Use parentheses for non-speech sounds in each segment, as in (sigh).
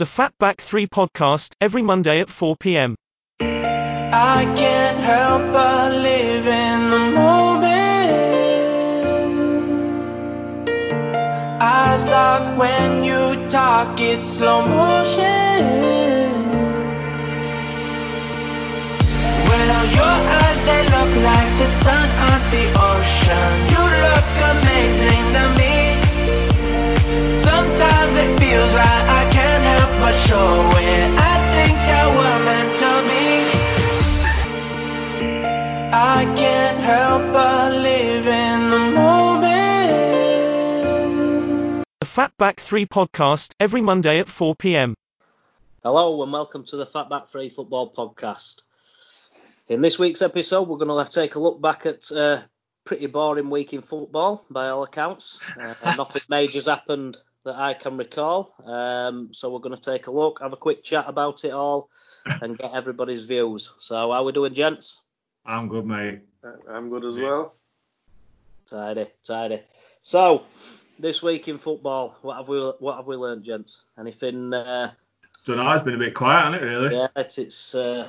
The Fatback 3 podcast, every Monday at 4 p.m. I can't help but live in the moment. Eyes lock when you talk, it's slow motion. Well, your eyes, they look like the sun on the ocean. You look amazing Fatback 3 podcast, every Monday at 4 p.m. Hello and welcome to the Fatback 3 Football Podcast. In this week's episode, we're going to take a look back at a pretty boring week in football, by all accounts. Uh, (laughs) nothing major's happened that I can recall. Um, so we're going to take a look, have a quick chat about it all, and get everybody's views. So how are we doing, gents? I'm good, mate. I'm good as well. Tidy, tidy. So this week in football, what have we what have we learned, gents? Anything? Uh, Don't know, it's been a bit quiet, hasn't it, really? yeah, it's, it's uh,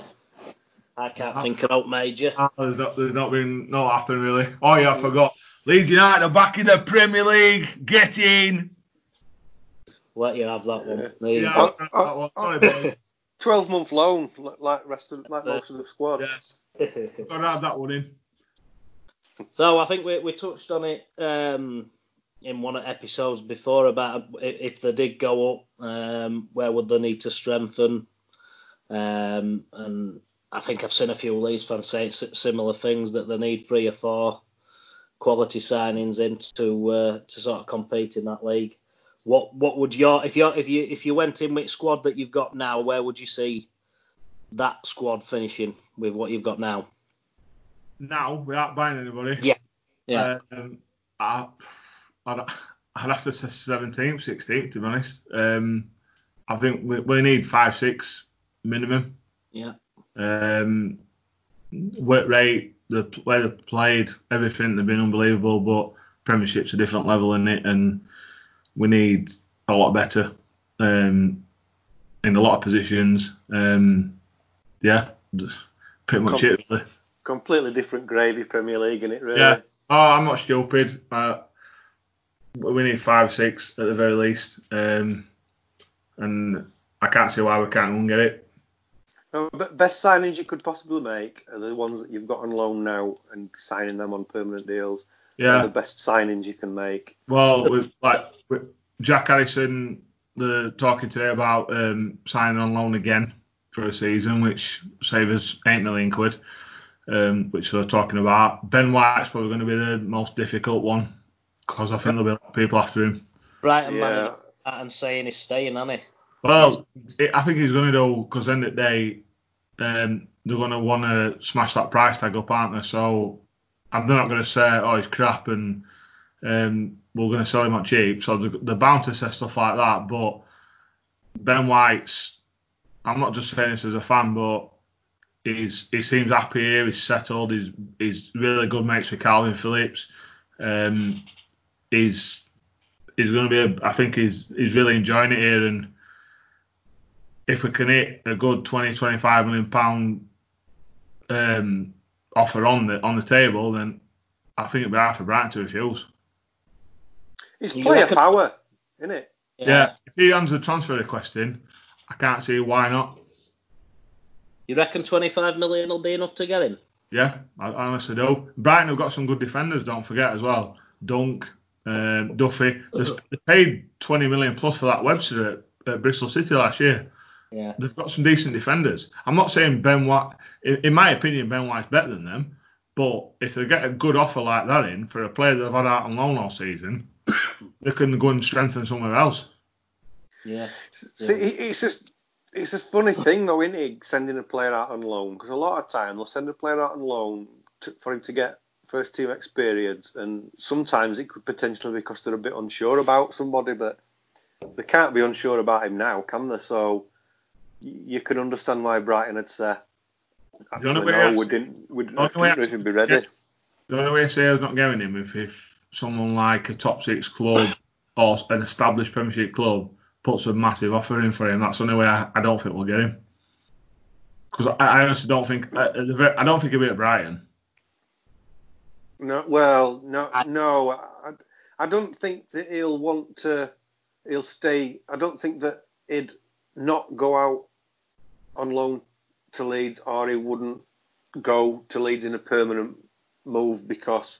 I can't think about major. Ah, There's not, there's not been, no happened, really. Oh, yeah, I forgot. Leeds United are back in the Premier League. Get in. Let you have that one. There you Yeah, go. I- I- I- sorry, boys. (laughs) 12 month loan, like rest of, like most of the squad. Yes, (laughs) got to have that one in. So I think we, we touched on it um, in one of the episodes before about if they did go up, um, where would they need to strengthen? Um, and I think I've seen a few Leeds fans say similar things that they need three or four quality signings in to uh, to sort of compete in that league. What what would your if you if you if you went in with squad that you've got now, where would you see that squad finishing with what you've got now? Now, without buying anybody. Yeah. Yeah. Um, I, I'd, I'd have to say 17th, 16th, to be honest. Um, I think we, we need five, six minimum. Yeah. Um, work rate, the way they've played, everything, they've been unbelievable. But Premiership's a different level in it, and we need a lot better um, in a lot of positions. Um, yeah, pretty much it. Really. Completely different gravy Premier League, is it, really? Yeah. Oh, I'm not stupid. Uh, we need five, six at the very least, um, and I can't see why we can't go get it. No, but best signings you could possibly make are the ones that you've got on loan now and signing them on permanent deals. Are Yeah. the best signings you can make. Well, with like with Jack Harrison, the talking today about um, signing on loan again for a season, which save us eight million quid, um, which they're talking about. Ben White's probably going to be the most difficult one because I think there'll be a lot of people after him. Brighton Yeah. man and saying he's staying, hasn't he? Well, it, I think he's going to do because end of the day, um, they're going to want to smash that price tag up, aren't they? So I'm not going to say, oh, he's crap and um, we're going to sell him at cheap. So they're, bound to say stuff like that. But Ben White's, I'm not just saying this as a fan, but he's he seems happy here. He's settled. He's he's really good mates with Kalvin Phillips. Um, he's he's going to be. A, I think he's he's really enjoying it here and if we can hit a good 20, 25 million pound um, offer on the on the table, then I think it'd be hard for Brighton to refuse. It's You player reckon- power, isn't it? Yeah. if he hands the transfer request in, I can't see why not. You reckon 25 million will be enough to get him? Yeah, I, I honestly do. Brighton have got some good defenders, don't forget as well. Dunk, um, Duffy. They, they paid 20 million plus for that Webster at, at Bristol City last year. Yeah. They've got some decent defenders. I'm not saying Ben White, in, in my opinion, Ben White's better than them. But if they get a good offer like that in for a player that they've had out on loan all season, (coughs) they can go and strengthen somewhere else. Yeah. See, it- it's just it's a funny thing though, isn't it? Sending a player out on loan because a lot of time they'll send a player out on loan to, for him to get first team experience, and sometimes it could potentially be because they're a bit unsure about somebody, but they can't be unsure about him now, can they? So y- you can understand why Brighton had said, The actually, no, I- we didn't, we didn't, the only way I- didn't be ready. The only way I say I was not getting him if, if someone like a top six club or an established Premiership club puts a massive offer in for him, that's the only way I, I don't think we'll get him. Because I, I honestly don't think uh, I, I don't think he'll be at Brighton. No, well, no, no. I, I don't think that he'll want to. He'll stay. I don't think that he'd not go out on loan to Leeds, or he wouldn't go to Leeds in a permanent move because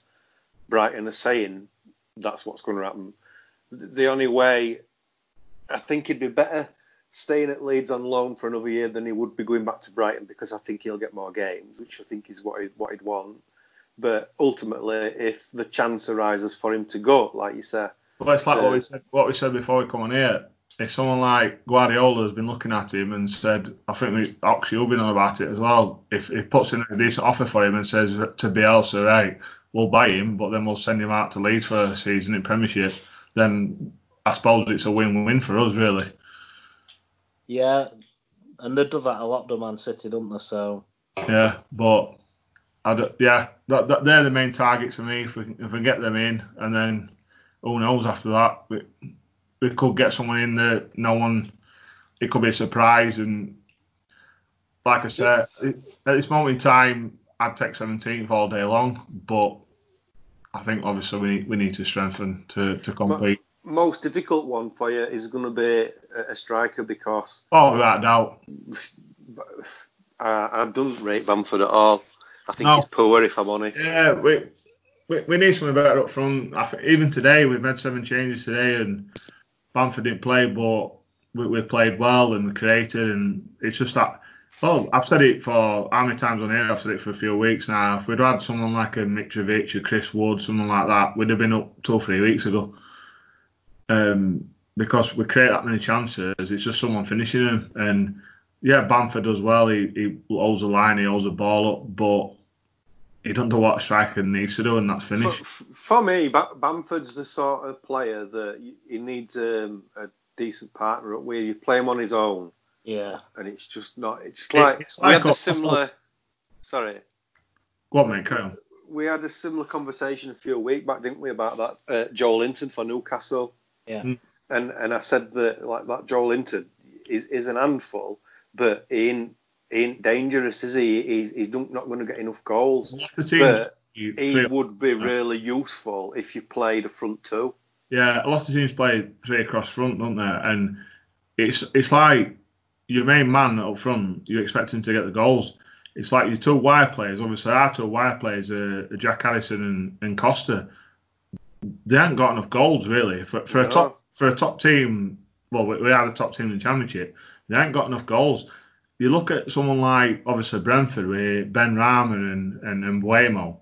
Brighton are saying that's what's going to happen. The only way, I think he'd be better staying at Leeds on loan for another year than he would be going back to Brighton because I think he'll get more games, which I think is what he'd, what he'd want. But ultimately, if the chance arises for him to go, like you say, But it's like So- what we said what we said before we come on here. If someone like Guardiola has been looking at him and said, I think we, Oxy will be on about it as well. If he puts in a decent offer for him and says to Bielsa, right, we'll buy him, but then we'll send him out to Leeds for a season in Premiership, then I suppose it's a win-win for us, really. Yeah, and they do that a lot to Man City, don't they? So Yeah, but I yeah, that, that, they're the main targets for me. If we, if we get them in, and then who knows after that, we, we could get someone in that no one. It could be a surprise, and like I said, at this moment in time, I'd take 17th all day long. But I think obviously we need, we need to strengthen to, to compete. most difficult one for you is going to be a, a striker because oh, without doubt. (sighs) I, I don't rate Bamford at all. I think No. he's poor, if I'm honest. Yeah, we, we we need something better up front. I think even today we've made seven changes today, and Bamford didn't play, but we, we played well and we created, and it's just that. Well, I've said it for how many times on here? I've said it for a few weeks now. If we'd had someone like a Mitrovic, a Chris Wood, someone like that, we'd have been up two or three weeks ago. Um, because we create that many chances, it's just someone finishing them. And yeah, Bamford does well. He, he holds the line, he holds the ball up, but he doesn't do what a striker needs to do, and that's For, for me, ba- Bamford's the sort of player that he needs um, a decent partner up with. You play him on his own, yeah, and it's just not. It's just like it's we had a a- similar. Sorry, Go on, mate, carry on. we had a similar conversation a few weeks back, didn't we, about that uh, Joelinton for Newcastle? yeah, Mm. And and I said that like that Joelinton is, is an handful, but he ain't, dangerous, is he? He he's don't- going to get enough goals. But he three- would be really useful if you played a front two. yeah, a lot of teams play three across front, don't they? And it's it's like your main man up front, you expect him to get the goals. It's like your two wide players. Obviously, our two wide players are Jack Harrison and, and Costa. They haven't got enough goals really for, for a top for a top team. Well, we, we are the top team in the championship. They ain't got enough goals. You look at someone like obviously Brentford with Ben Rahman and and, Mbeumo.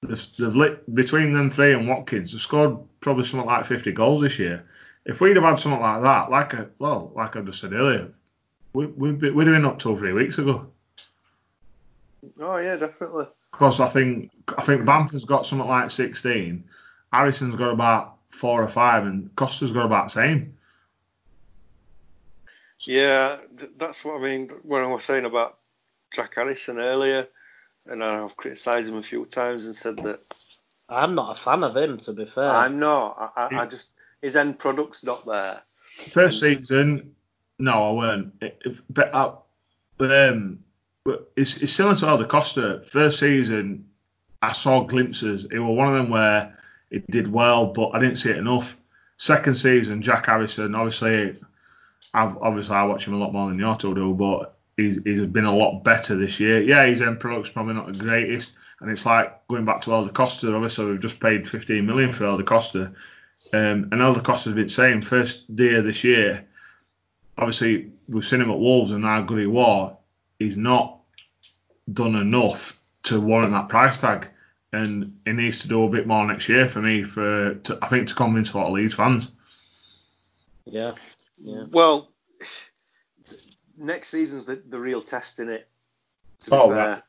They've, they've lit, between them three and Watkins, they've scored probably something like 50 goals this year. If we'd have had something like that, like I, well, like I just said earlier, we, we'd, be, we'd have been up two or three weeks ago. Oh yeah, definitely. Because I think I think Bamford's got something like 16, Harrison's got about four or five, and Costa's got about the same. Yeah, that's what I mean when I was saying about Jack Harrison earlier, and I've criticised him a few times and said that I'm not a fan of him, to be fair. I'm not. I, I, I just his end product's not there. First season, no, I weren't. If, but I, um, but it's, it's similar to Elder Costa. First season, I saw glimpses. It was one of them where it did well, but I didn't see it enough. Second season, Jack Harrison, obviously, I've obviously I watch him a lot more than you two do, but he's, he's been a lot better this year. Yeah, his end product's probably not the greatest, and it's like going back to Elder Costa. Obviously, we've just paid 15 million for Elder Costa, um, and Elder Costa's been saying first day this year. Obviously, we've seen him at Wolves and how good he was. He's not done enough to warrant that price tag, and he needs to do a bit more next year for me. For to, I think to convince a lot of Leeds fans. yeah, yeah. Well, next season's the, the real test in it. To be Oh, fair,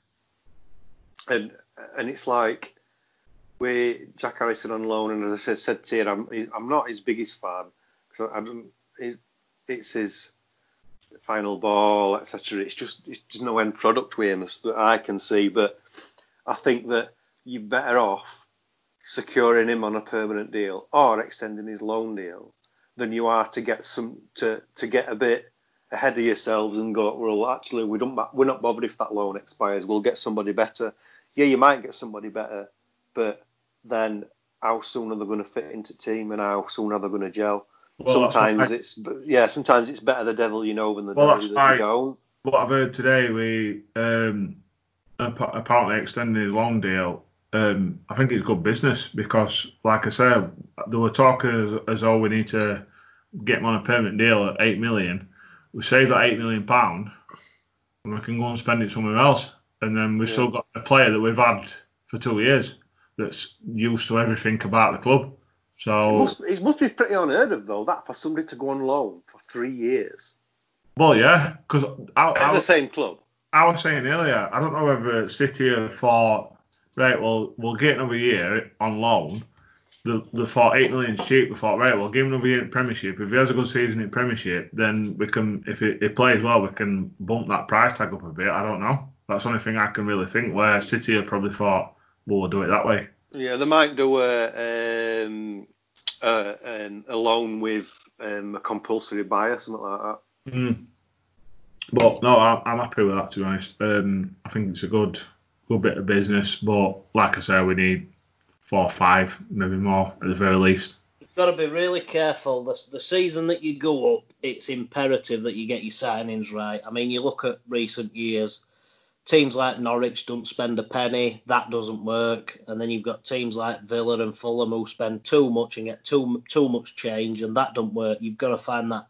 right. and and it's like with Jack Harrison on loan, and as I said, said to you, I'm I'm not his biggest fan because I, I don't. It, it's his final ball, etc. It's just it's just no end product with him that I can see. But I think that you're better off securing him on a permanent deal or extending his loan deal than you are to get some to to get a bit ahead of yourselves and go, well, actually, we don't we're not bothered if that loan expires. We'll get somebody better. Yeah, you might get somebody better, but then how soon are they going to fit into team and how soon are they going to gel? Well, sometimes I- it's yeah, sometimes it's better the devil you know than the Well, devil that you don't. what I've heard today, we um, apparently extending his loan deal. Um, I think it's good business because, like I said, there were talk as, as though we need to get him on a permanent deal at eight million. We save that eight million pound, and we can go and spend it somewhere else. And then we've Yeah. still got a player that we've had for two years that's used to everything about the club. It So, must, it must be pretty unheard of though that for somebody to go on loan for three years well, yeah, because at the same club. I was saying earlier, I don't know whether City have thought, right, well, we'll get another year on loan. The the thought eight million's cheap. We thought, right, we'll give him another year in Premiership. If he has a good season in Premiership, then we can, if it, it plays well, we can bump that price tag up a bit. I don't know. That's the only thing I can really think. Where City have probably thought, well, we'll do it that way. Yeah, they might do a um, a, a loan with um, a compulsory buy or something like that. Mm. But no, I'm, I'm happy with that to be honest. Um, I think it's a good good bit of business. But like I say, we need four or five, maybe more at the very least. You've got to be really careful. The, the season that you go up, it's imperative that you get your signings right. I mean, you look at recent years, teams like Norwich don't spend a penny, that doesn't work. And then you've got teams like Villa and Fulham who spend too much and get too too much change, and that don't work. You've got to find that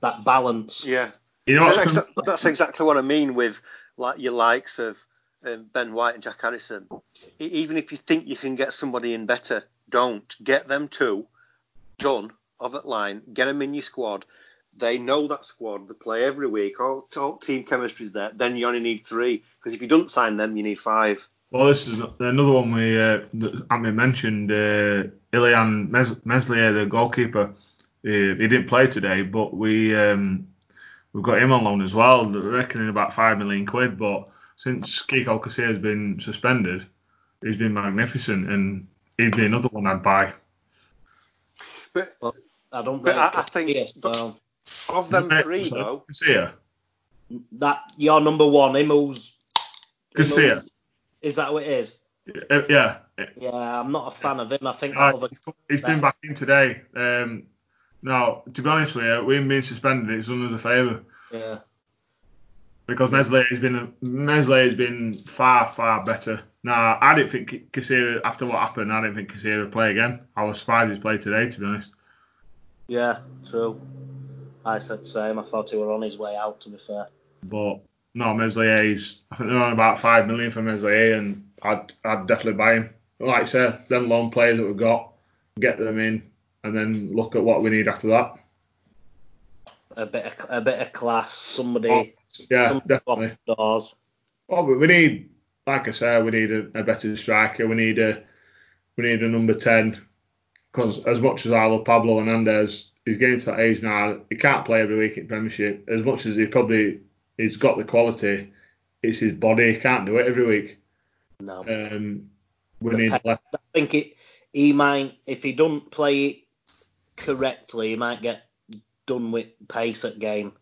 that balance. Yeah, You know that's, exa- that's exactly what I mean with like your likes of um, Ben White and Jack Harrison. Even if you think you can get somebody in better, don't get them two done of that line. Get them in your squad. They know that squad. They play every week. All, all team chemistry's there. Then you only need three because if you don't sign them, you need five. Well, this is another one we uh, that mentioned. Uh, Illan Mes- Meslier, the goalkeeper, uh, he didn't play today, but we um, we've got him on loan as well. They're reckoning about five million quid. But since Kiko Casilla has been suspended, he's been magnificent, and he'd be another one I'd buy. But I don't But rate I- I think- Casilla, so of them three, though, Casilla, that your number one, him who's Casilla, Is that what it is? Uh, yeah. Yeah, I'm not a fan of him. I think Uh, that he's been back in today. Um, now, to be honest with you, with him being suspended, it's done us a favour. yeah. Because Meslier has been Meslier has been far far better. Now I didn't think Casilla after what happened, I didn't think Casilla would play again. I was surprised he's played today, to be honest. Yeah, true. I said the same. I thought he were on his way out. To be fair. But no, Meslier is I think they're on about five million for Meslier, and I'd I'd definitely buy him. But like I said, them loan players that we've got, get them in, and then look at what we need after that. A bit of a bit of class. Somebody. Oh, yeah, definitely. the doors. Oh, but we need, like I said, we need a, a better striker. We need a we need a number ten. Because as much as I love Pablo Hernandez, he's getting to that age now. He can't play every week in Premiership. As much as he probably he's got the quality, it's his body. He can't do it every week. No. Um, we The need pe- left. I think it. He might, if he don't play it correctly, he might get done with pace at game.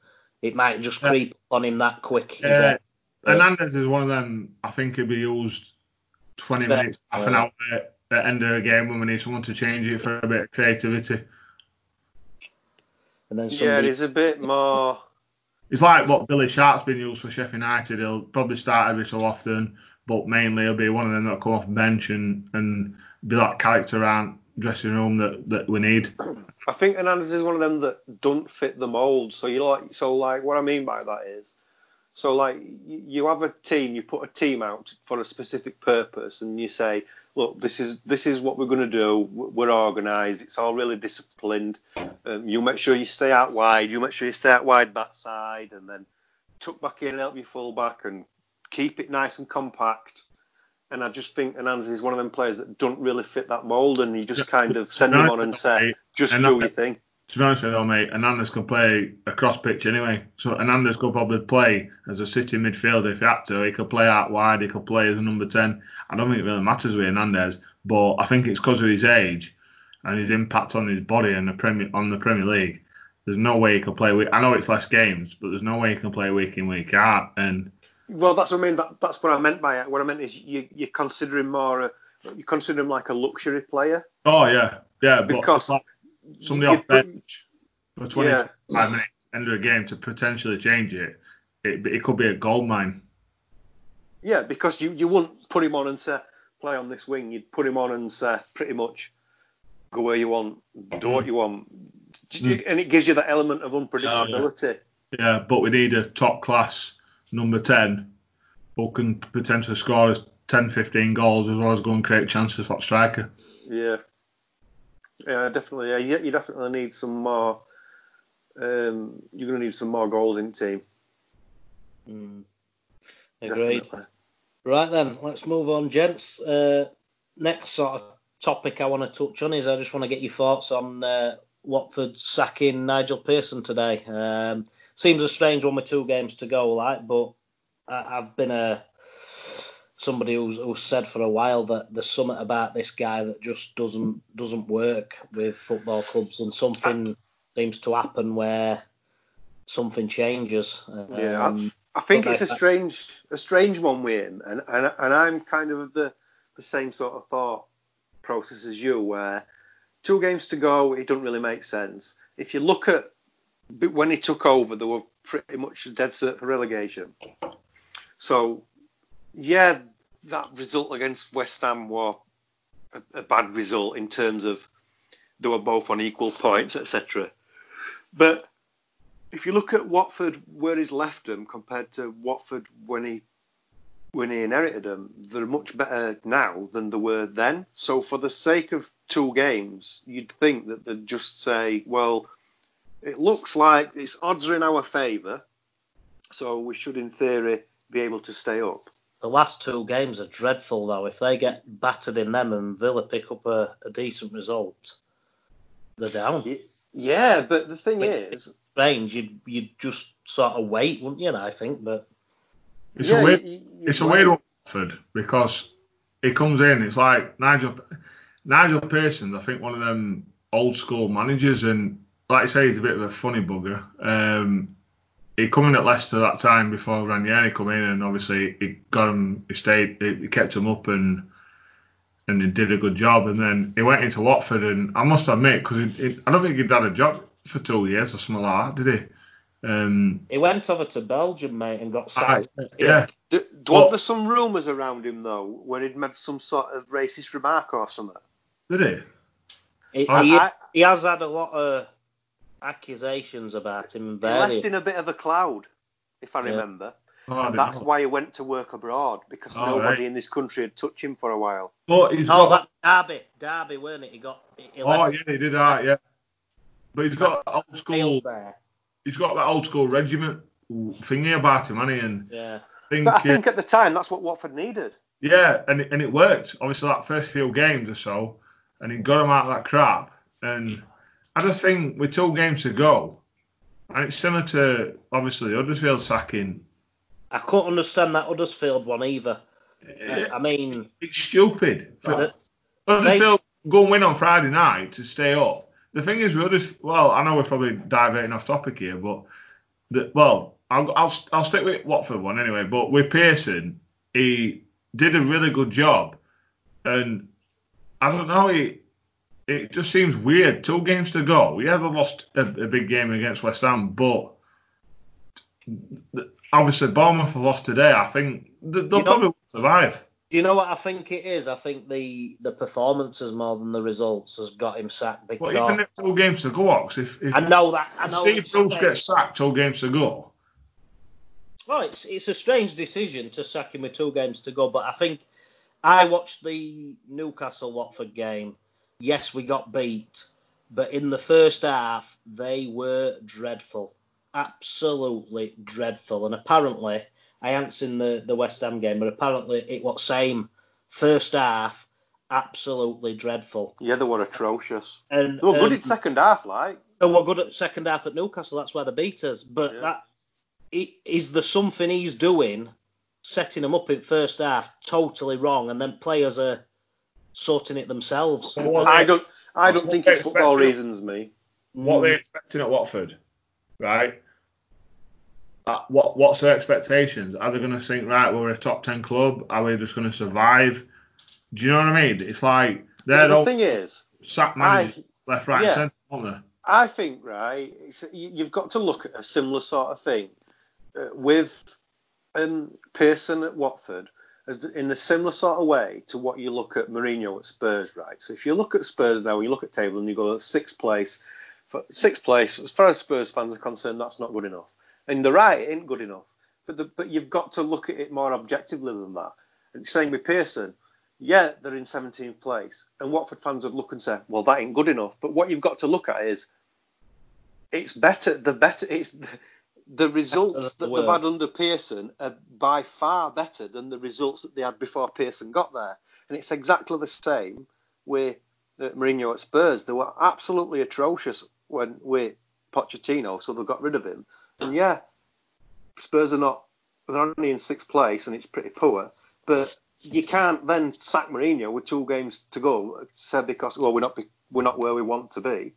It might just Yeah. creep on him that quick. He's Uh, Hernandez is one of them. I think he'll be used 20 Yeah. minutes, half an hour at the end of a game when we need someone to change it for a bit of creativity. and then yeah, somebody. there's a bit more. It's like what Billy Sharp's been used for Sheffield United. He'll probably start every so often, but mainly he'll be one of them that'll come off bench and, and be that character around dressing room that, that we need. I think Hernandez is one of them that don't fit the mold. So you like, so like, what I mean by that is, so like, you have a team, you put a team out for a specific purpose, and you say, look, this is this is what we're going to do. We're organised. It's all really disciplined. Um, you make sure you stay out wide. You make sure you stay out wide that side, and then tuck back in and help your full back and keep it nice and compact. And I just think Hernandez is one of them players that don't really fit that mould, and you just kind of send him on and say, just And do your thing. To be honest with you, mate, Hernandez can play across pitch anyway. So Hernandez could probably play as a city midfielder if he had to. He could play out wide. He could play as a number 10. I don't think it really matters with Hernandez, but I think it's because of his age and his impact on his body and the Premier on the Premier League, there's no way he can play. Week. I know it's less games, but there's no way he can play week in week out. And Well, that's what I mean. That, that's what I meant by it. What I meant is you you consider him more. A, you consider him like a luxury player oh yeah, yeah, but because like somebody off bench for 25 Yeah. minutes end of a game to potentially change it, it, it could be a gold mine. Yeah, because you, you wouldn't put him on and say play on this wing. You'd put him on and say pretty much go where you want, do what you want, Mm. and it gives you that element of unpredictability. Yeah, but we need a top class number 10 who can potentially score us 10, 15 goals as well as go and create chances for the striker. Yeah, yeah, definitely. Yeah, you, you definitely need some more. Um, you're going to need some more goals in team. Mm. Agreed. Definitely. Right then, let's move on, gents. Uh, next sort of topic I want to touch on is I just want to get your thoughts on uh, Watford sacking Nigel Pearson today. Um, seems a strange one with two games to go, like, but I, I've been a somebody who's, who's said for a while that there's something about this guy that just doesn't doesn't work with football clubs, and something seems to happen where something changes. Yeah, Um, I think it's a strange, a strange one him, and and, and I'm kind of of the the same sort of thought process as you, where two games to go, it doesn't really make sense. If you look at when he took over, they were pretty much dead cert for relegation. So, yeah, that result against West Ham was a, a bad result in terms of they were both on equal points, etc. But if you look at Watford where he's left them compared to Watford when he when he inherited them, they're much better now than they were then. So for the sake of two games, you'd think that they'd just say, well, it looks like its odds are in our favour, so we should in theory be able to stay up. The last two games are dreadful, though. If they get battered in them and Villa pick up a, a decent result, they're down. Yeah, but the thing But- is, Strange, you'd you'd just sort of wait, wouldn't you? I think, but It's yeah, a weird, you- you- it's a you weird one, Watford, because he comes in. It's like Nigel Nigel Pearson. I think one of them old school managers, and like I say, he's a bit of a funny bugger. Um, he come in at Leicester that time before Ranieri come in, and obviously he got him. He stayed. He, he kept him up and and he did a good job. And then he went into Watford, and I must admit, because I don't think he'd had a job for two years or something like that, did he? Um, he went over to Belgium, mate, and got Aye, sacked. yeah. D- do Well- there some rumours around him though, where he'd made some sort of racist remark or something? did he? He, I- he, I- he has had a lot of accusations about him. He left in a bit of a cloud, if I Yeah. remember. Oh, and didn't that's know. why he went to work abroad because Oh, nobody right. in this country had touched him for a while. But he's Oh, got. that Derby, Derby, weren't it? He got. He he Oh yeah, he did that, yeah. But he's got old school. there. He's got that old school regiment thingy about him, hasn't he? And Yeah. I think, But I yeah, think at the time that's what Watford needed. yeah, and it, and it worked. Obviously, that first few games or so, and he got him out of that crap. And I just think with two games to go, and it's similar to obviously Huddersfield sacking. I couldn't understand that Huddersfield one either. it- I mean, it's stupid. For, the- Huddersfield go and win on Friday night to stay up. The thing is, we Huddersfield, well, I know we're probably diverting off topic here, but the, well, I'll, I'll I'll stick with Watford one anyway. But with Pearson, he did a really good job, and I don't know, he it just seems weird. Two games to go. We have lost a, a big game against West Ham, but obviously Bournemouth have lost today. I think they- they'll You know- probably survive. Do you know what I think it is? I think the the performances more than the results has got him sacked because Well, even if two games to go, Ox, if, if I know that. I know Steve Bruce gets sacked two games to go. Well, it's it's a strange decision to sack him with two games to go, but I think I watched the Newcastle Watford game. Yes, we got beat, but in the first half they were dreadful, absolutely dreadful. And apparently, I hadn't seen the the West Ham game, but apparently it was same first half, absolutely dreadful. Yeah, they were atrocious. And They were good um, in second half, like. they were good at second half at Newcastle. That's why they beat us. But Yeah. that i- is there something he's doing, setting them up in first half, totally wrong, and then players are sorting it themselves. Well, I don't. I don't think it's football reasons, me. What Mm. they're expecting at Watford, right? Uh, what what's their expectations? Are they going to think right? We're a top ten club. Are we just going to survive? Do you know what I mean? It's like they're the thing is, sack I, left, right, yeah. and centre, aren't they? I think, right, you've got to look at a similar sort of thing uh, with um, Pearson at Watford in a similar sort of way to what you look at Mourinho at Spurs, right? So if you look at Spurs now, you look at table and you go sixth place, for, sixth place, as far as Spurs fans are concerned, that's not good enough. And they're right, it ain't good enough. But the, but you've got to look at it more objectively than that. And same with Pearson. Yeah, they're in 17th place, and Watford fans would look and say, "Well, that ain't good enough." But what you've got to look at is, it's better. The better it's the results that they've had under Pearson are by far better than the results that they had before Pearson got there. And it's exactly the same with uh, Mourinho at Spurs. They were absolutely atrocious when with Pochettino, so they got rid of him. And yeah, Spurs are not. They're only in sixth place, and it's pretty poor. But you can't then sack Mourinho with two games to go, said because well we're not we're not where we want to be,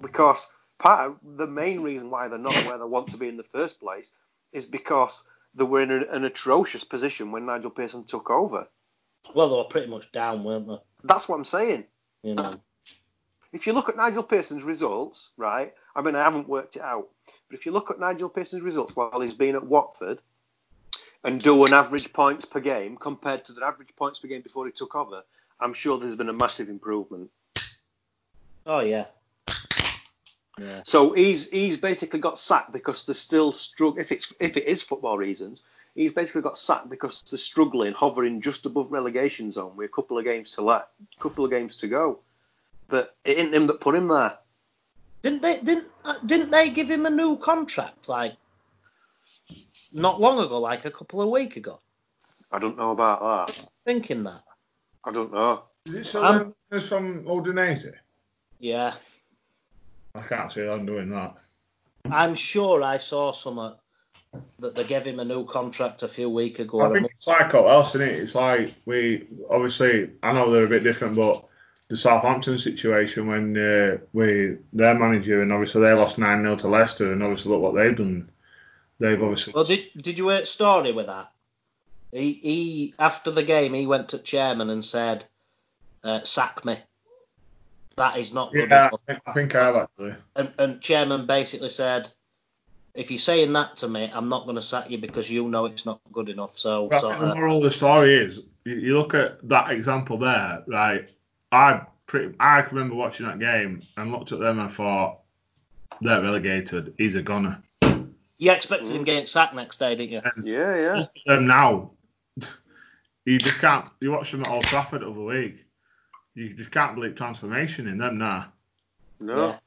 because part of the main reason why they're not where they want to be in the first place is because they were in a, an atrocious position when Nigel Pearson took over. Well, they were pretty much down, weren't they? That's what I'm saying. You know. If you look at Nigel Pearson's results, right? I mean, I haven't worked it out, but if you look at Nigel Pearson's results while he's been at Watford and do an average points per game compared to the average points per game before he took over, I'm sure there's been a massive improvement. Oh yeah. Yeah. So he's he's basically got sacked because they're still struggling. If it's if it is football reasons, he's basically got sacked because they're struggling, hovering just above relegation zone with a couple of games to let, couple of games to go. But it ain't him that put him there. Didn't they didn't uh, didn't they give him a new contract like not long ago, like a couple of weeks ago? I don't know about that. Thinking that. I don't know. Is it still um, from Udinese? Yeah. I can't see them doing that. I'm sure I saw some that they gave him a new contract a few weeks ago. I think it's like all else, isn't it? It's like we obviously I know they're a bit different, but the Southampton situation when uh, we their manager and obviously they lost nine 0 to Leicester, and obviously look what they've done. They've obviously Well, did did you hear the story with that? He he after the game he went to chairman and said, uh, "Sack me." That is not good yeah, enough. I think, I think I have actually. And, and chairman basically said, "If you're saying that to me, I'm not going to sack you because you know it's not good enough." So, so think the uh, moral of the story is you, you look at that example there, right? I pretty I can remember watching that game and looked at them and thought they're relegated. He's a goner. you expected him getting sacked next day, didn't you? Yeah, yeah. Look them now. (laughs) You just can't. You watch them at Old Trafford the other week. You just can't believe transformation in them now. No.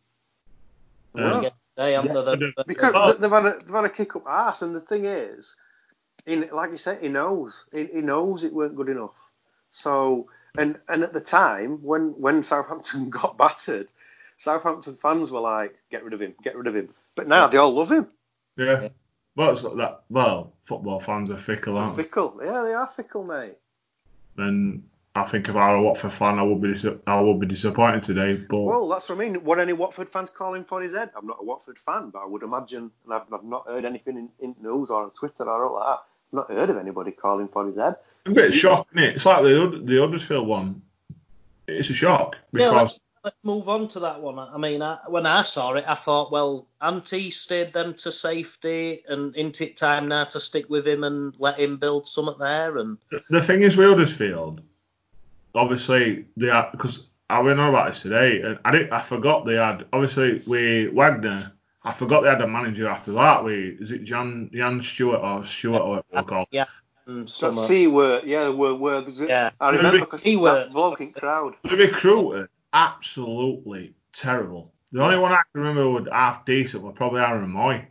Yeah. No. Again they? Watford They've- Because Oh. they've had a, they've had a kick up ass, and the thing is, in like you said, he knows he, he knows it weren't good enough. So and and at the time when when Southampton (laughs) got battered, Southampton fans were like, get rid of him, get rid of him. But now they all love him. Yeah. Well, it's like that. Well, football fans are fickle, aren't they? fickle. Yeah, they are fickle, mate. And I think if I were a Watford fan, I would be dis- I would be disappointed today. But Well, that's what I mean. What any Watford fans calling for his head? I'm not a Watford fan, but I would imagine, and I've, I've not heard anything in, in news or on Twitter or all that. I've not heard of anybody calling for his head. a bit shock, isn't it? It's like the Hud- the Huddersfield one. It's a shock Yeah, because let's, let's move on to that one. I mean, I, when I saw it, I thought, well, Ante steered them to safety, and isn't it time now to stick with him and let him build something there? And the thing is with Huddersfield, obviously they are because I went on about this today, and I did I forgot they had obviously with Wagner. I forgot they had a manager after that. We is it Jan Jan Stewart or Stewart or what they're called? and So some, C word, yeah, word, word. Yeah. I remember because He that were- bloke in crowd. The recruiter absolutely terrible. The only one I can remember was half decent was probably Aaron Mooy.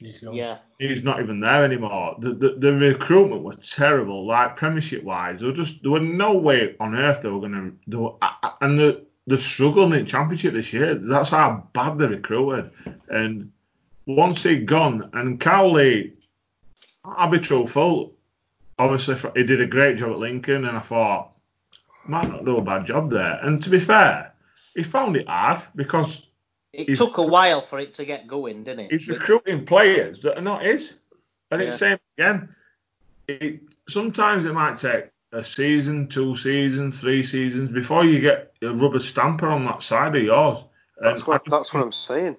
yeah, He's not even there anymore. The, the the recruitment was terrible. Like Premiership wise, there was just there was no way on earth they were gonna do. And the they've struggled in the Championship this year. That's how bad they recruited. And once he'd gone, and Cowley, I'll be truthful. Obviously, he did a great job at Lincoln, and I thought might not do a bad job there. And to be fair, he found it hard because It took a while for it to get going, didn't it? he's recruiting players that are not his. And it's Yeah. same again. It, sometimes it might take a season, two seasons, three seasons before you get a rubber stamper on that side of yours. That's And what I- that's what I'm saying.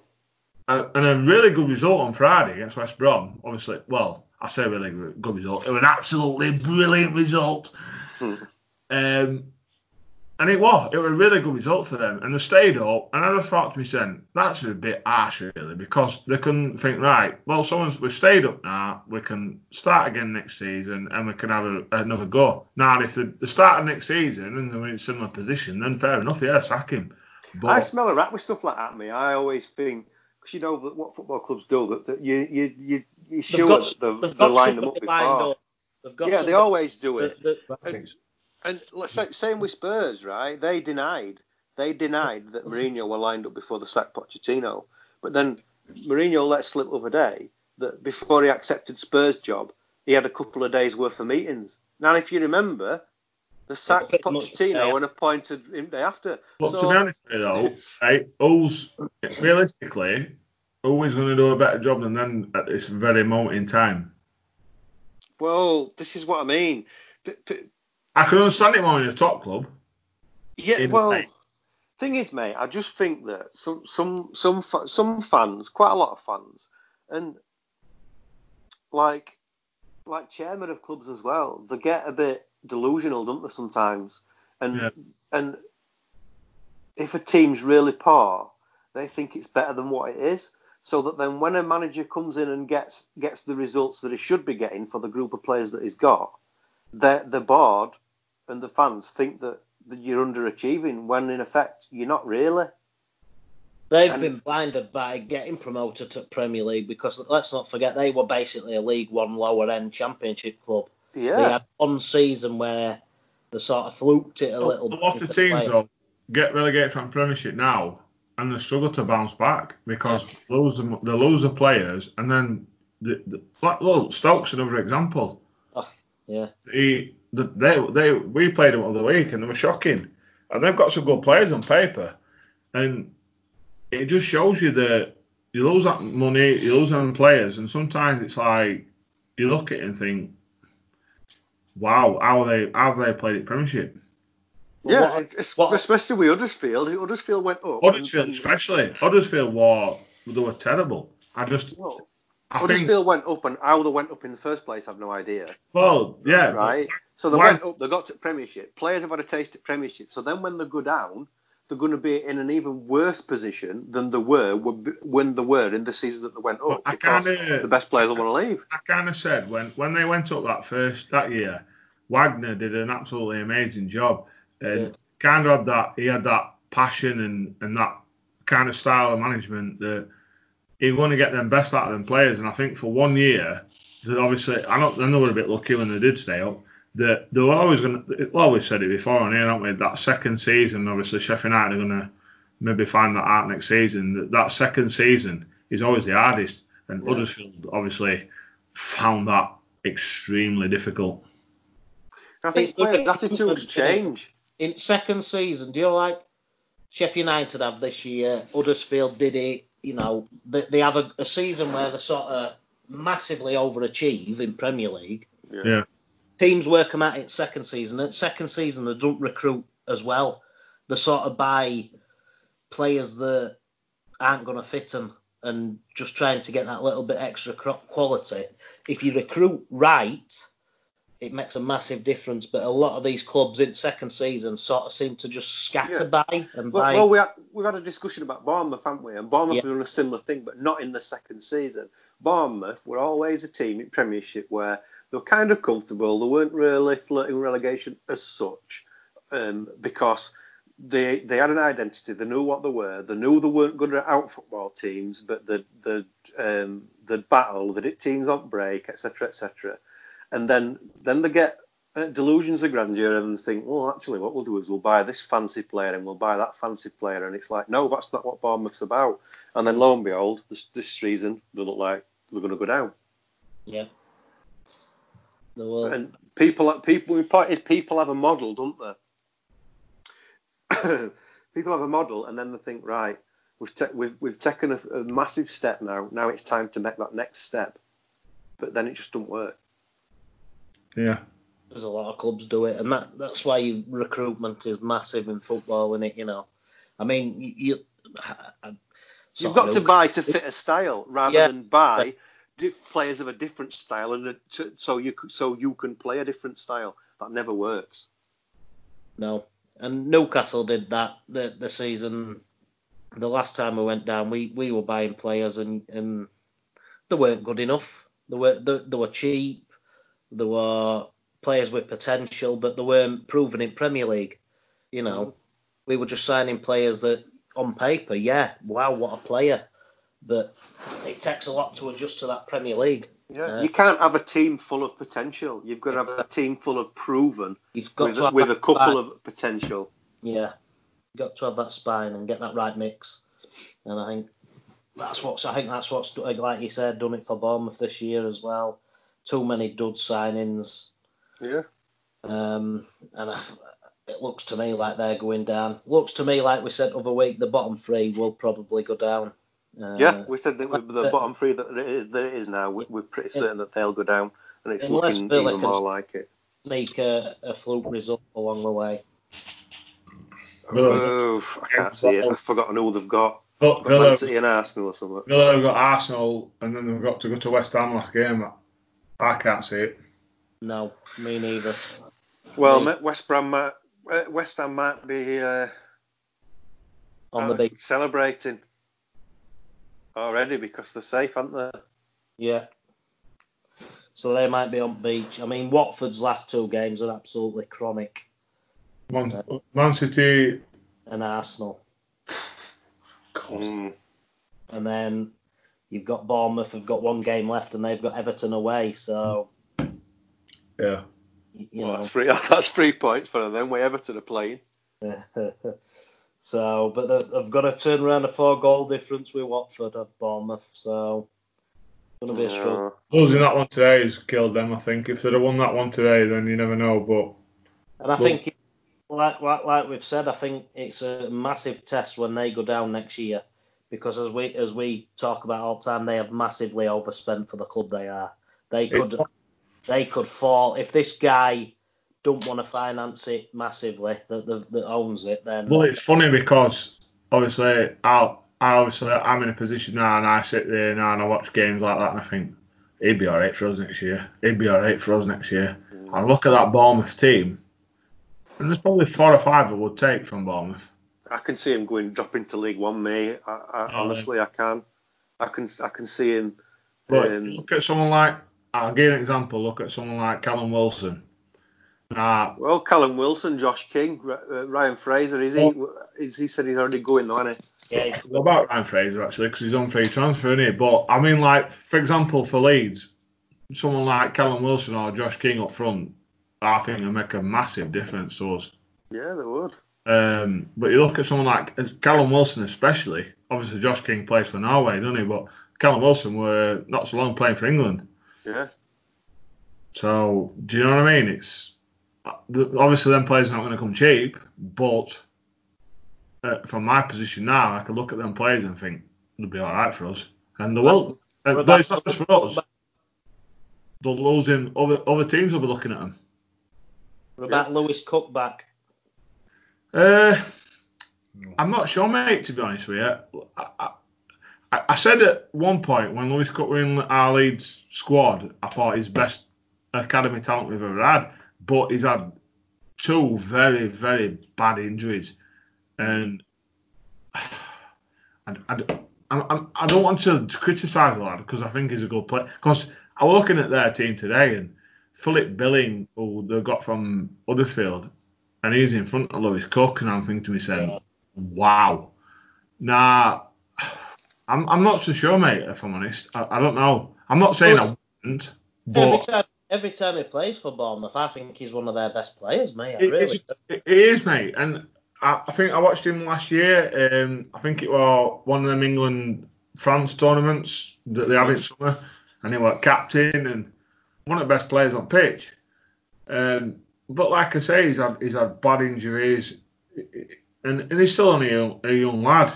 and and a really good result on Friday against West Brom. Obviously, well, I say really good good result. It was an absolutely brilliant result. Hmm. Um, and it was. It was a really good result for them. And they stayed up. And I just thought to myself, that's a bit harsh, really, because they couldn't think, right, well, someone's we've stayed up now. We can start again next season and we can have a, another go. Now, if they, they start next season and they're in a similar position, then fair enough, yeah, sack him. But I smell a rat with stuff like that. Me, I always think because you know what football clubs do that, that you you you you they've sure got, that they've, they've they got lined them up before. up. They've got Yeah, they always do it. that- that- And, and say, same with Spurs, right? They denied they denied that Mourinho were lined up before the sacked Pochettino, but then Mourinho let slip the other day that before he accepted Spurs' job, he had a couple of days worth of meetings. Now, if you remember, the sacked Pretty much, Pochettino yeah. and appointed him day after. But so, to be honest with you though, right, who's realistically always going to do a better job than them at this very moment in time. well, this is what I mean. P- p- I can understand it more in a top club. Yeah, well, May. thing is, mate, I just think that some some some some fans, quite a lot of fans, and like like chairman of clubs as well, they get a bit delusional, don't they, sometimes? And Yeah. and if a team's really poor, they think it's better than what it is. So that then when a manager comes in and gets gets the results that he should be getting for the group of players that he's got, the the board and the fans think that, that you're underachieving when in effect you're not really. They've And- been blinded by getting promoted to Premier League because let's not forget they were basically a League One lower end Championship club. Yeah. They had one season where they sort of fluked it a little. A little. lot of with the teams though get relegated from Premiership now, and they struggle to bounce back because they lose the, they lose the players, and then the, the well, Stokes another example. Oh, Yeah. He, the, they, they, we played them all the week, and they were shocking, and they've got some good players on paper, and it just shows you that you lose that money, you lose them players, and sometimes it's like you look at it and think, wow, how they how have they played it Premiership? Yeah, What- it's, it's- what- especially with Huddersfield. Huddersfield went up. Huddersfield, and- especially. Huddersfield were they were terrible. I just Well, I think Huddersfield went up, and how they went up in the first place, I've no idea. well yeah Right. So they Why- went up, they got to Premiership. Players have had a taste at Premiership. So then when they go down, they're going to be in an even worse position than they were when they were in the season that they went up. I because kinda- the best players will want to leave. I kind of said when when they went up that first that year, Wagner did an absolutely amazing job, and did. kind of had that he had that passion and and that kind of style of management that he want to get them best out of them players. And I think for one year, obviously I know I know we're a bit lucky when they did stay up. That they're always going to. Well, we said it before on here, haven't we? That second season, obviously Sheffield United are going to maybe find that out next season. That, that second season is always the hardest, and Huddersfield obviously found that extremely difficult. I think It's players' attitudes change. in second season, do you know, like Sheffield United have this year, Huddersfield did it, you know, they, they have a, a season where they sort of massively overachieve in Premier League. Yeah. Teams work them at it second season. At second season, they don't recruit as well. They sort of buy players that aren't going to fit them and just trying to get that little bit extra quality. If you recruit right, it makes a massive difference. But a lot of these clubs in second season sort of seem to just scatter Yeah. by and Well, buy. well we had, we've had a discussion about Bournemouth, haven't we? And Bournemouth Yeah. have done a similar thing, but not in the second season. Bournemouth were always a team in Premiership where they were kind of comfortable. They weren't really flirting relegation as such, um, because they they had an identity. They knew what they were. They knew they weren't good at out football teams, but the the um, the battle, the teams on break, etc., etc. And then then they get uh, delusions of grandeur and think, well, actually, what we'll do is we'll buy this fancy player and we'll buy that fancy player, and it's like, no, that's not what Bournemouth's about. And then lo and behold, this, this season they look like they're going to go down. yeah. They will. And people, people, the point is, people have a model, don't they? (coughs) people have a model and then they think, right, we've ta- we've we've taken a, a massive step now. Now it's time to make that next step. But then it just doesn't work. Yeah. There's a lot of clubs do it, and that that's why recruitment is massive in football, and it you know, I mean you. you I- You've got to buy to fit a style rather Yeah. than buy diff- players of a different style, and so you so you can play a different style. That never works. No, and Newcastle did that the the season. The last time we went down, we, we were buying players and, and they weren't good enough. They were they, they were cheap. They were players with potential, but they weren't proven in Premier League. You know, mm. we were just signing players that on paper, yeah, wow, what a player. But it takes a lot to adjust to that Premier League. Yeah, Uh, you can't have a team full of potential. You've got to have a team full of proven You've got with, to have with a couple spine. of potential. Yeah, you've got to have that spine and get that right mix. And I think that's what's I think that's what's like you said done it for Bournemouth this year as well. Too many dud signings, Yeah. um, and I, it looks to me like they're going down. Looks to me like we said other week the bottom three will probably go down. Uh, Yeah, we said that with the but- bottom three that it is, that it is now, we- we're pretty certain that they'll go down, and it's Unless looking Villa even can- more like it. Make a, a fluke result along the way. Villa, Oh, I can't see it. I've forgotten who they've got. Villa, Got Villa, Man City and Arsenal or something. Villa have got Arsenal, and then they've got to go to West Ham last game. I can't see it. No, me neither. Well, Me- West Brom might, uh, West Ham might be uh, On the big celebrating already because they're safe, aren't they? Yeah. So they might be on beach. I mean, Watford's last two games are absolutely chronic, Man, Man City. and Arsenal. God. Mm. And then you've got Bournemouth have got one game left, and they've got Everton away. So Yeah. y- you Well, that's three. (laughs) That's three points for them. Then way Everton are playing. (laughs) so, but they- they've got to turn around a four-goal difference with Watford of Bournemouth. So going to be a struggle. Losing that one today has killed them, I think. If they'd have won that one today, then you never know. But And I Well- think, like, like like we've said, I think it's a massive test when they go down next year, because as we as we talk about all the time, they have massively overspent for the club they are. They could they could fall if this guy don't want to finance it massively that that, that owns it. Then well, it's funny because obviously I, I obviously I'm in a position now, and I sit there now and I watch games like that, and I think he'd be all right for us next year. He'd be all right for us next year. And look at that Bournemouth team, and there's probably four or five that would take from Bournemouth. I can see him going dropping to League One, mate. I, I, Yeah. honestly, I can. I can. I can see him. But Um, look at someone like I'll give you an example. Look at someone like Callum Wilson. Now, Well, Callum Wilson, Josh King, R- uh, Ryan Fraser. Is he? Is he said he's already going though, hasn't he? yeah, What about Ryan Fraser actually? Because he's on free transfer, isn't he? But I mean, like for example, for Leeds, someone like Callum Wilson or Josh King up front, I think will make a massive difference to us. Yeah, they would. Um, but you look at someone like Callum Wilson, especially. Obviously, Josh King plays for Norway, doesn't he? But Callum Wilson were not so long playing for England. Yeah. So do you know what I mean? It's obviously them players are not going to come cheap, but uh, from my position now, I can look at them players and think they'll be all right for us, and they will. Uh, but it's not just for us. They'll lose in other other teams will be looking at them. What about Lewis Cook back? Uh, I'm not sure, mate. To be honest with you, I, I, I said at one point when Lewis Cook were in our Leeds squad, I thought he's best academy talent we've ever had, but he's had two very, very bad injuries, and I, I, I, I don't want to criticise the lad because I think he's a good player. Because I was looking at their team today, and Philip Billing, who they got from Huddersfield, and he's in front of Lewis Cook, and I'm thinking to myself, wow. Now, (sighs) I'm, I'm not so sure, mate, if I'm honest. I, I don't know. I'm not saying I wouldn't, but time every time he plays for Bournemouth, I think he's one of their best players, mate. I it, really. it is, mate. And I, I think I watched him last year. Um, I think it was one of them England France tournaments that they have in summer, and he was captain and one of the best players on pitch. Um, but like I say, he's had he's had bad injuries, and, and he's still only a young, a young lad.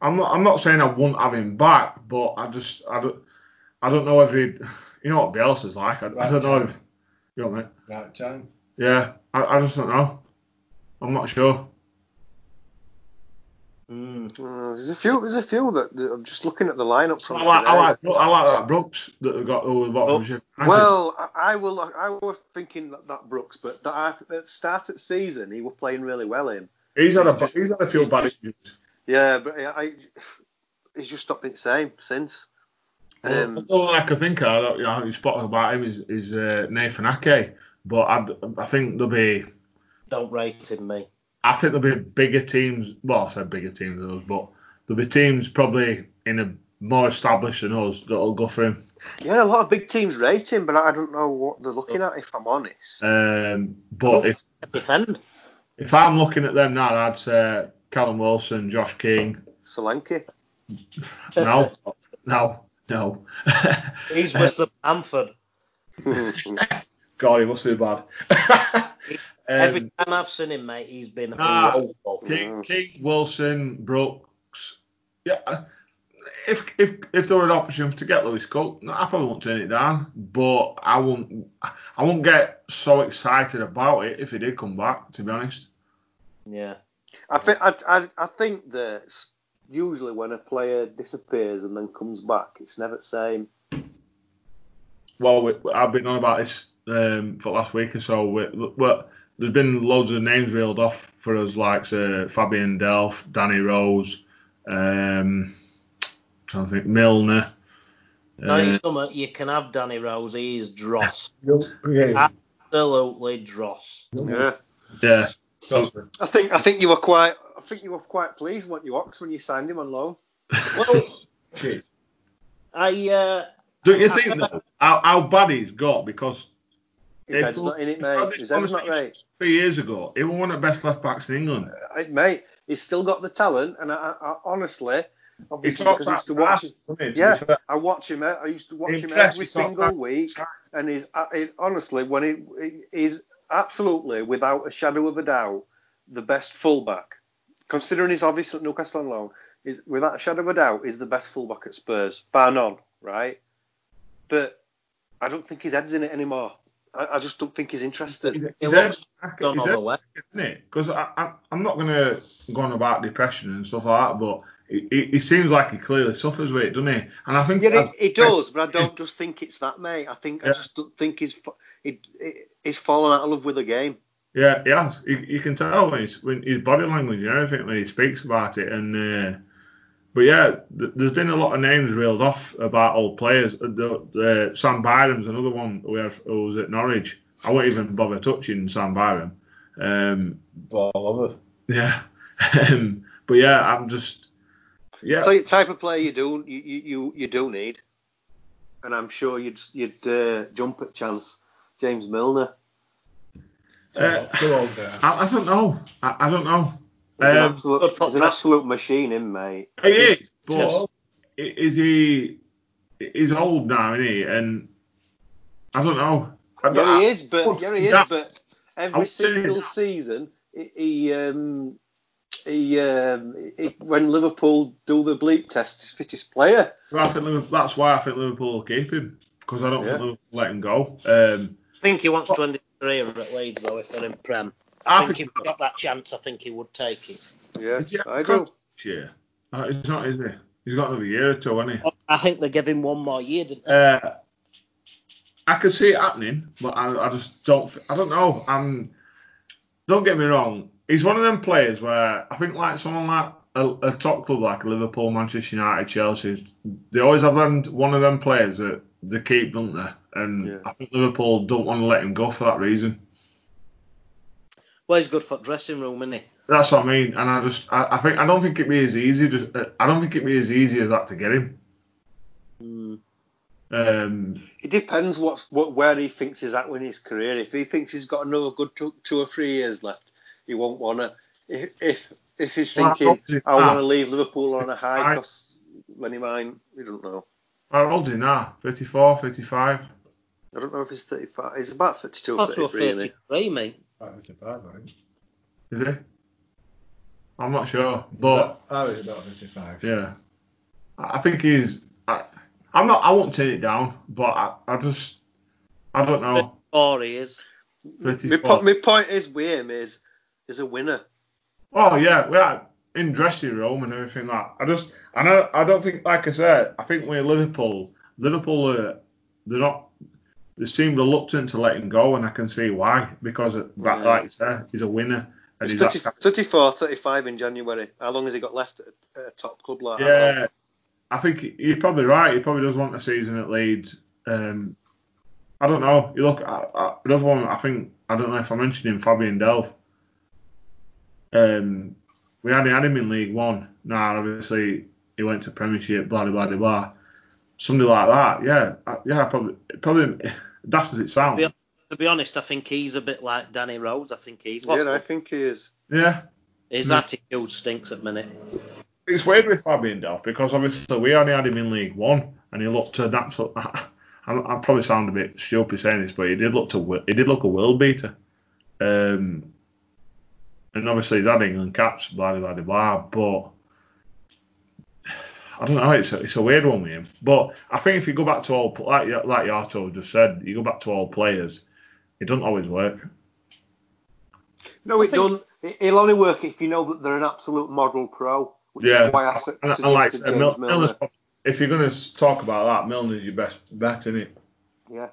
I'm not I'm not saying I won't have him back, but I just I don't I don't know if he you know what Bielsa's like. I, I don't know time. if you know mate. Right time. Yeah, I, I just don't know. I'm not sure. Mm. Uh, there's a few. There's a few that, that I'm just looking at the lineup from I like, today. I like I like that Brooks that we got who we bought Oh, from Sheffield United. Well, I, I will. I was thinking that, that Brooks, but that I, at start of the season he was playing really well. in. he's had a he's had a few bad injuries. yeah, but I, I he's just not been the same since. Um, the only I can think of, I you know, you spotted about him is, is uh, Nathan Ake, but I, I think there'll be Don't rate him, me. I think there'll be bigger teams. Well, I said bigger teams than us, but there'll be teams probably in a more established than us that'll go for him. yeah, a lot of big teams rate him, but I don't know what they're looking at. If I'm honest, Um, but if Defend. if I'm looking at them now, I'd say Callum Wilson, Josh King. Solanke. No, no, no. He's (laughs) with the Bamford. (laughs) God, he must be bad. (laughs) Every um, time I've seen him, mate, he's been Nah. awful. King, King, Wilson, Brooks. Yeah. If if if there were an option to get Lewis Cook, I probably won't turn it down. But I won't I won't get so excited about it if he did come back. To be honest. Yeah. I think I, I, I think that usually when a player disappears and then comes back, it's never the same. Well, we, I've been on about this um, for the last week or so. We, we, there's been loads of names reeled off for us, like uh, Fabian Delph, Danny Rose, um, trying to think Milner. Now, Uh, you summer, you can have Danny Rose. He is dross. Yeah. Absolutely dross. Yeah. yeah, I think I think you were quite I think you were quite pleased, weren't you, Ox, when you signed him on loan? Well, (laughs) Shit. I uh, Don't you think though, how, how bad he's got because His head's not in it, mate. His head's not right. Three years ago, he was one of the best left backs in England. Uh, mate, he's still got the talent, and I, I, I honestly, He obviously, talks because I used to that watch fast, his, to yeah. I watch him. eh, I used to watch him Impressed, every single week, and he's uh, he, honestly, when he is absolutely, without a shadow of a doubt, the best fullback. Considering he's obviously at Newcastle on loan, is without a shadow of a doubt, is the best fullback at Spurs, bar none, right? But I don't think his head's in it anymore. I, I just don't think he's interested. it His looks head- gone his all the way. isn't it? Because I, I, I'm not going to go on about depression and stuff like that, but he, he, he seems like he clearly suffers with it, doesn't he? And I think Yeah, it, it does, but I don't just think it's that, mate. I think I just don't think he's he, he, he's fallen out of love with the game. Yeah, he has. You, you can tell when, he's, when his body language and everything when he speaks about it. And uh, but yeah, th- there's been a lot of names reeled off about old players. Uh, The, uh, Sam Byram's another one who, have, who was at Norwich. I won't even bother touching Sam Byram. Um, Ball over. yeah, (laughs) um, but yeah, I'm just yeah. So the type of player you do you, you, you, you do need, and I'm sure you'd you'd uh, jump at chance. James Milner. Uh, Too old. I, I don't know. I, I don't know. He's, an Um, absolute, he's an absolute machine, him mate. He is, but is he? He's old now, isn't he? And I don't know. I don't- Yeah, he is, but yeah, he is, that- but every single season he he, um, he, um, he when Liverpool do the bleep test, he's fittest player. I think Liverpool, that's why I think Liverpool will keep him because I don't Yeah. think Liverpool will let him go. Um, I think he wants to end his career at Leeds, though, if they're in Prem. I I think think if he got that chance, I think he would take it. Yeah, Is I do. contract this year? Uh, he's not, is he? He's got another year or two, hasn't he? I think they give him one more year, didn't they? Uh, I could see it happening, but I, I just don't. I don't know. I'm. Don't get me wrong. He's one of them players where I think like someone like a, a top club like Liverpool, Manchester United, Chelsea, they always have them, one of them players that they keep, don't they? And Yeah. I think Liverpool don't want to let him go for that reason. Well, he's good for dressing room, isn't he? That's what I mean. And I just, I, I think, I don't think it'd be as easy. Just, uh, I don't think it'd be as easy as that to get him. Mm. Um, It depends what's what where he thinks he's at in his career. If he thinks he's got another good two, two or three years left, he won't wanna. If if, if he's thinking obviously I want to leave Liverpool on a high, Right. because then he might. We don't know. how old is he now? 54, 55? I don't know if he's 35. He's about 32 or That's 33. isn't he? 33, mate. 55, I think. Is he? I'm not sure, but I was about 55. yeah, I I think he's. I, I'm not. I won't turn it down, but I, I just. I don't know. Or he is. My, po- my point is with him is is a winner. Oh yeah, we are in dressing room and everything like. I just, I know, I don't think, like I said, I think with Liverpool, Liverpool, are, they're not, they seem reluctant to let him go, and I can see why because, that, Yeah. like you said, he's a winner. And He's he's 30, that- 34, 35 in January. How long has he got left at, a top club like that? yeah, I think you're probably right. He probably does want a season at Leeds. Um, I don't know. You look another one. I think I don't know if I mentioned him, Fabian Delph. Um, we had, had him in League One. Now, obviously, he went to Premiership, blah, blah, blah, blah. Somebody like that, yeah. I- Yeah, probably, probably, (laughs) daft as it sounds. Yeah. To be honest, I think he's a bit like Danny Rose. I think he's lost. Yeah, I think he is. Yeah. His Yeah. attitude stinks at minute. It's weird with Fabian Delph because obviously we only had him in League One and he looked an absolute. (laughs) I, I probably sound a bit stupid saying this, but he did look to he did look a world beater. Um, and obviously he's had England caps, blah blah blah blah. But I don't know. It's a, it's a weird one with him. But I think if you go back to all like like Yarto just said, you go back to all players, it doesn't always work. No, it think- doesn't. It- It'll only work if you know that they're an absolute model pro, which Yeah, is why I su- And, and like suggested James Mil- Milner. Milner's, if you're going to talk about that, Milner's your best bet, isn't it? Yeah,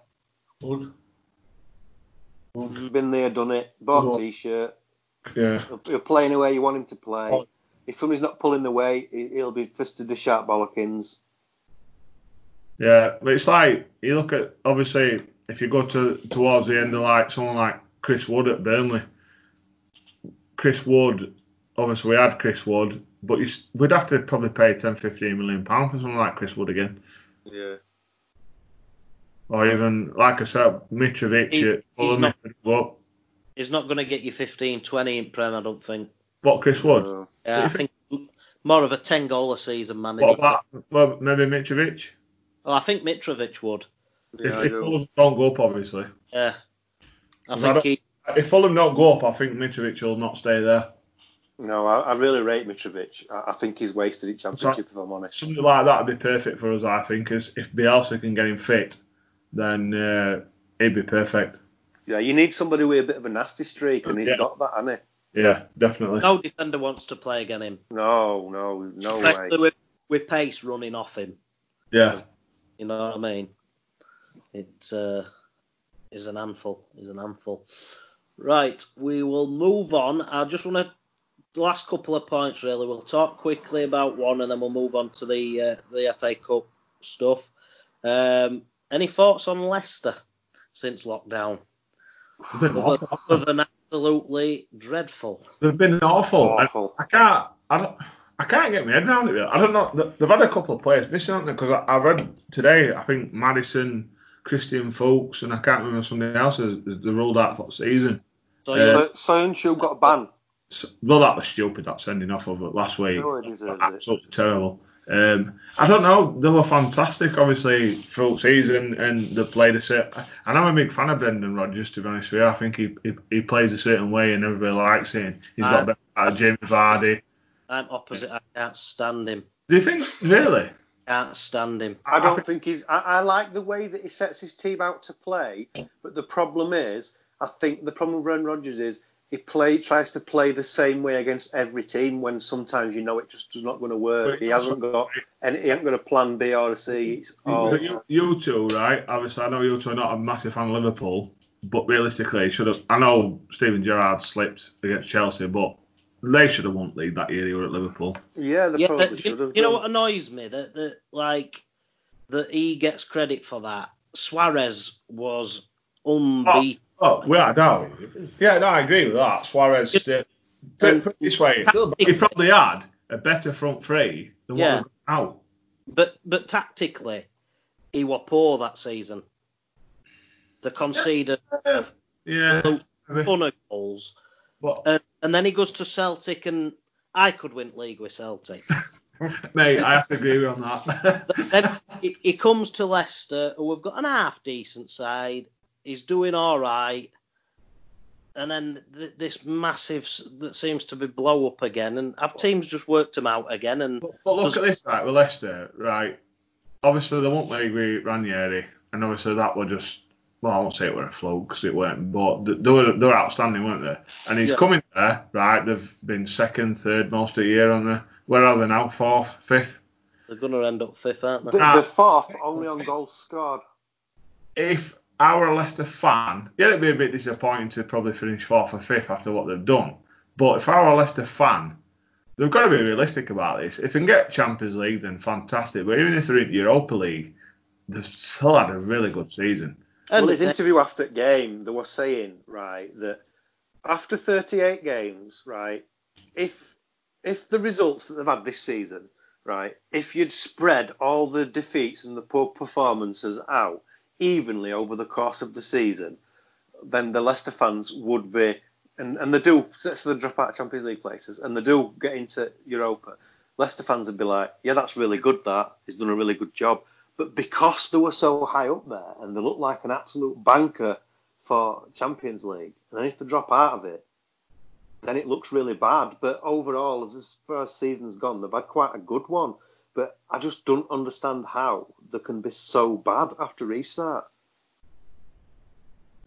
Good. been there, done it. Bought Good. a t-shirt. Yeah. He'll, he'll play any way you want him to play. If somebody's not pulling the way, he- he'll be fisted to sharp bollockins. Yeah, but it's like you look at obviously if you go to towards the end of like someone like Chris Wood at Burnley. Chris Wood, obviously we had Chris Wood, but you, we'd have to probably pay 10, 15 million pound for someone like Chris Wood again, Yeah. or even like I said, Mitrovic He- at he's not- He's not going to get you 15, 20 in Prem, I don't think. What Chris Wood? Uh, Yeah, I you think more of a 10 goal a season man. what about well, maybe Mitrovic? Oh, I think Mitrovic would. yeah, if I if. Fulham don't go up, obviously. Yeah. I I think don't- he. If Fulham don't go up, I think Mitrovic will not stay there. No, I, I really rate Mitrovic. I, I think he's wasted his championship, if I'm honest. something like that would be perfect for us, I think. Is if Bielsa can get him fit, then uh, it'd be perfect. Yeah, you need somebody with a bit of a nasty streak, and he's Yeah. got that, hasn't Yeah, definitely. No defender wants to play against him. No, no, no Especially way. with, with pace running off him. Yeah, You know what I mean? It uh, is an handful. Is an handful. Right, we will move on. I just want to last couple of points really. We'll talk quickly about one, and then we'll move on to the uh, the FA Cup stuff. Um, any thoughts on Leicester since lockdown? Other, other than absolutely dreadful. They've been awful. I, Awful. I can't. I don't. I can't get my head around it. Really. I don't know. They've had a couple of players missing, haven't they? Because I, I read today. I think Maddison, Christian Fuchs, and I can't remember somebody else is, is they ruled out for the season. So Uh, you So, got a ban. So, well, that was stupid. That sending off of it last week. Sure he deserves it. absolutely terrible. Um, I don't know. They were fantastic, obviously, throughout season, and they played a set. And I'm a big fan of Brendan Rodgers, to be honest with you. I think he, he, he plays a certain way, and everybody likes him. He's got Uh, better out of James Vardy. I'm opposite. I can't stand him. Do you think really? Can't stand him. I I don't think- think he's. I, I like the way that he sets his team out to play, but the problem is, I think the problem with Brendan Rodgers is he play tries to play the same way against every team when sometimes you know it just is not going to work. But He hasn't got and he hasn't got a plan B or a C. It's all, you, you two, right? Obviously, I know you two are not a massive fan of Liverpool, but realistically, should have. I know Steven Gerrard slipped against Chelsea, but they should have won the league that year. He were at Liverpool. yeah, they Yeah, probably should you, have. you know what annoys me? That that like that he gets credit for that. Suarez was unbeaten. Oh, without a doubt. Yeah, no, I agree with that. Suarez, uh, put, put this way, he probably had a better front three than Yeah. what we've now. But but tactically, he was poor that season. The conceded a Yeah, ton of goals, but and, and then he goes to Celtic, and I could win league with Celtic. (laughs) mate, I have to agree with you on that. then he, he comes to Leicester, who have got an half decent side. He's doing all right, and then th- this massive s- that seems to be blow up again, and have teams just worked them out again? And But, but look at this, right, with Leicester, right? Obviously, they won't league with Ranieri, and obviously that were just, well, I won't say it were a float because it weren't, but th- they were, they were outstanding, weren't they? And he's Yeah. coming there, right? They've been second, third most of the year on the, where are they now? Fourth, fifth? they're going to end up fifth, aren't The, they? Ah. the fourth only on goals scored. If I were a Leicester fan, yeah, it'd be a bit disappointing to probably finish fourth or fifth after what they've done. But if I were a Leicester fan, they've got to be realistic about this. If they can get Champions League, then fantastic. But even if they're in Europa League, they've still had a really good season. And well, his interview after the game, they were saying right that after 38 games, right, if if the results that they've had this season, right, if you'd spread all the defeats and the poor performances out evenly over the course of the season, then the Leicester fans would be, and, and they do, so they drop out of Champions League places, and they do get into Europa. Leicester fans would be like, yeah, that's really good. That he's done a really good job. But because they were so high up there and they looked like an absolute banker for Champions League, and then if they drop out of it, then it looks really bad. But overall, as far as season's gone, they've had quite a good one. But I just don't understand how they can be so bad after restart.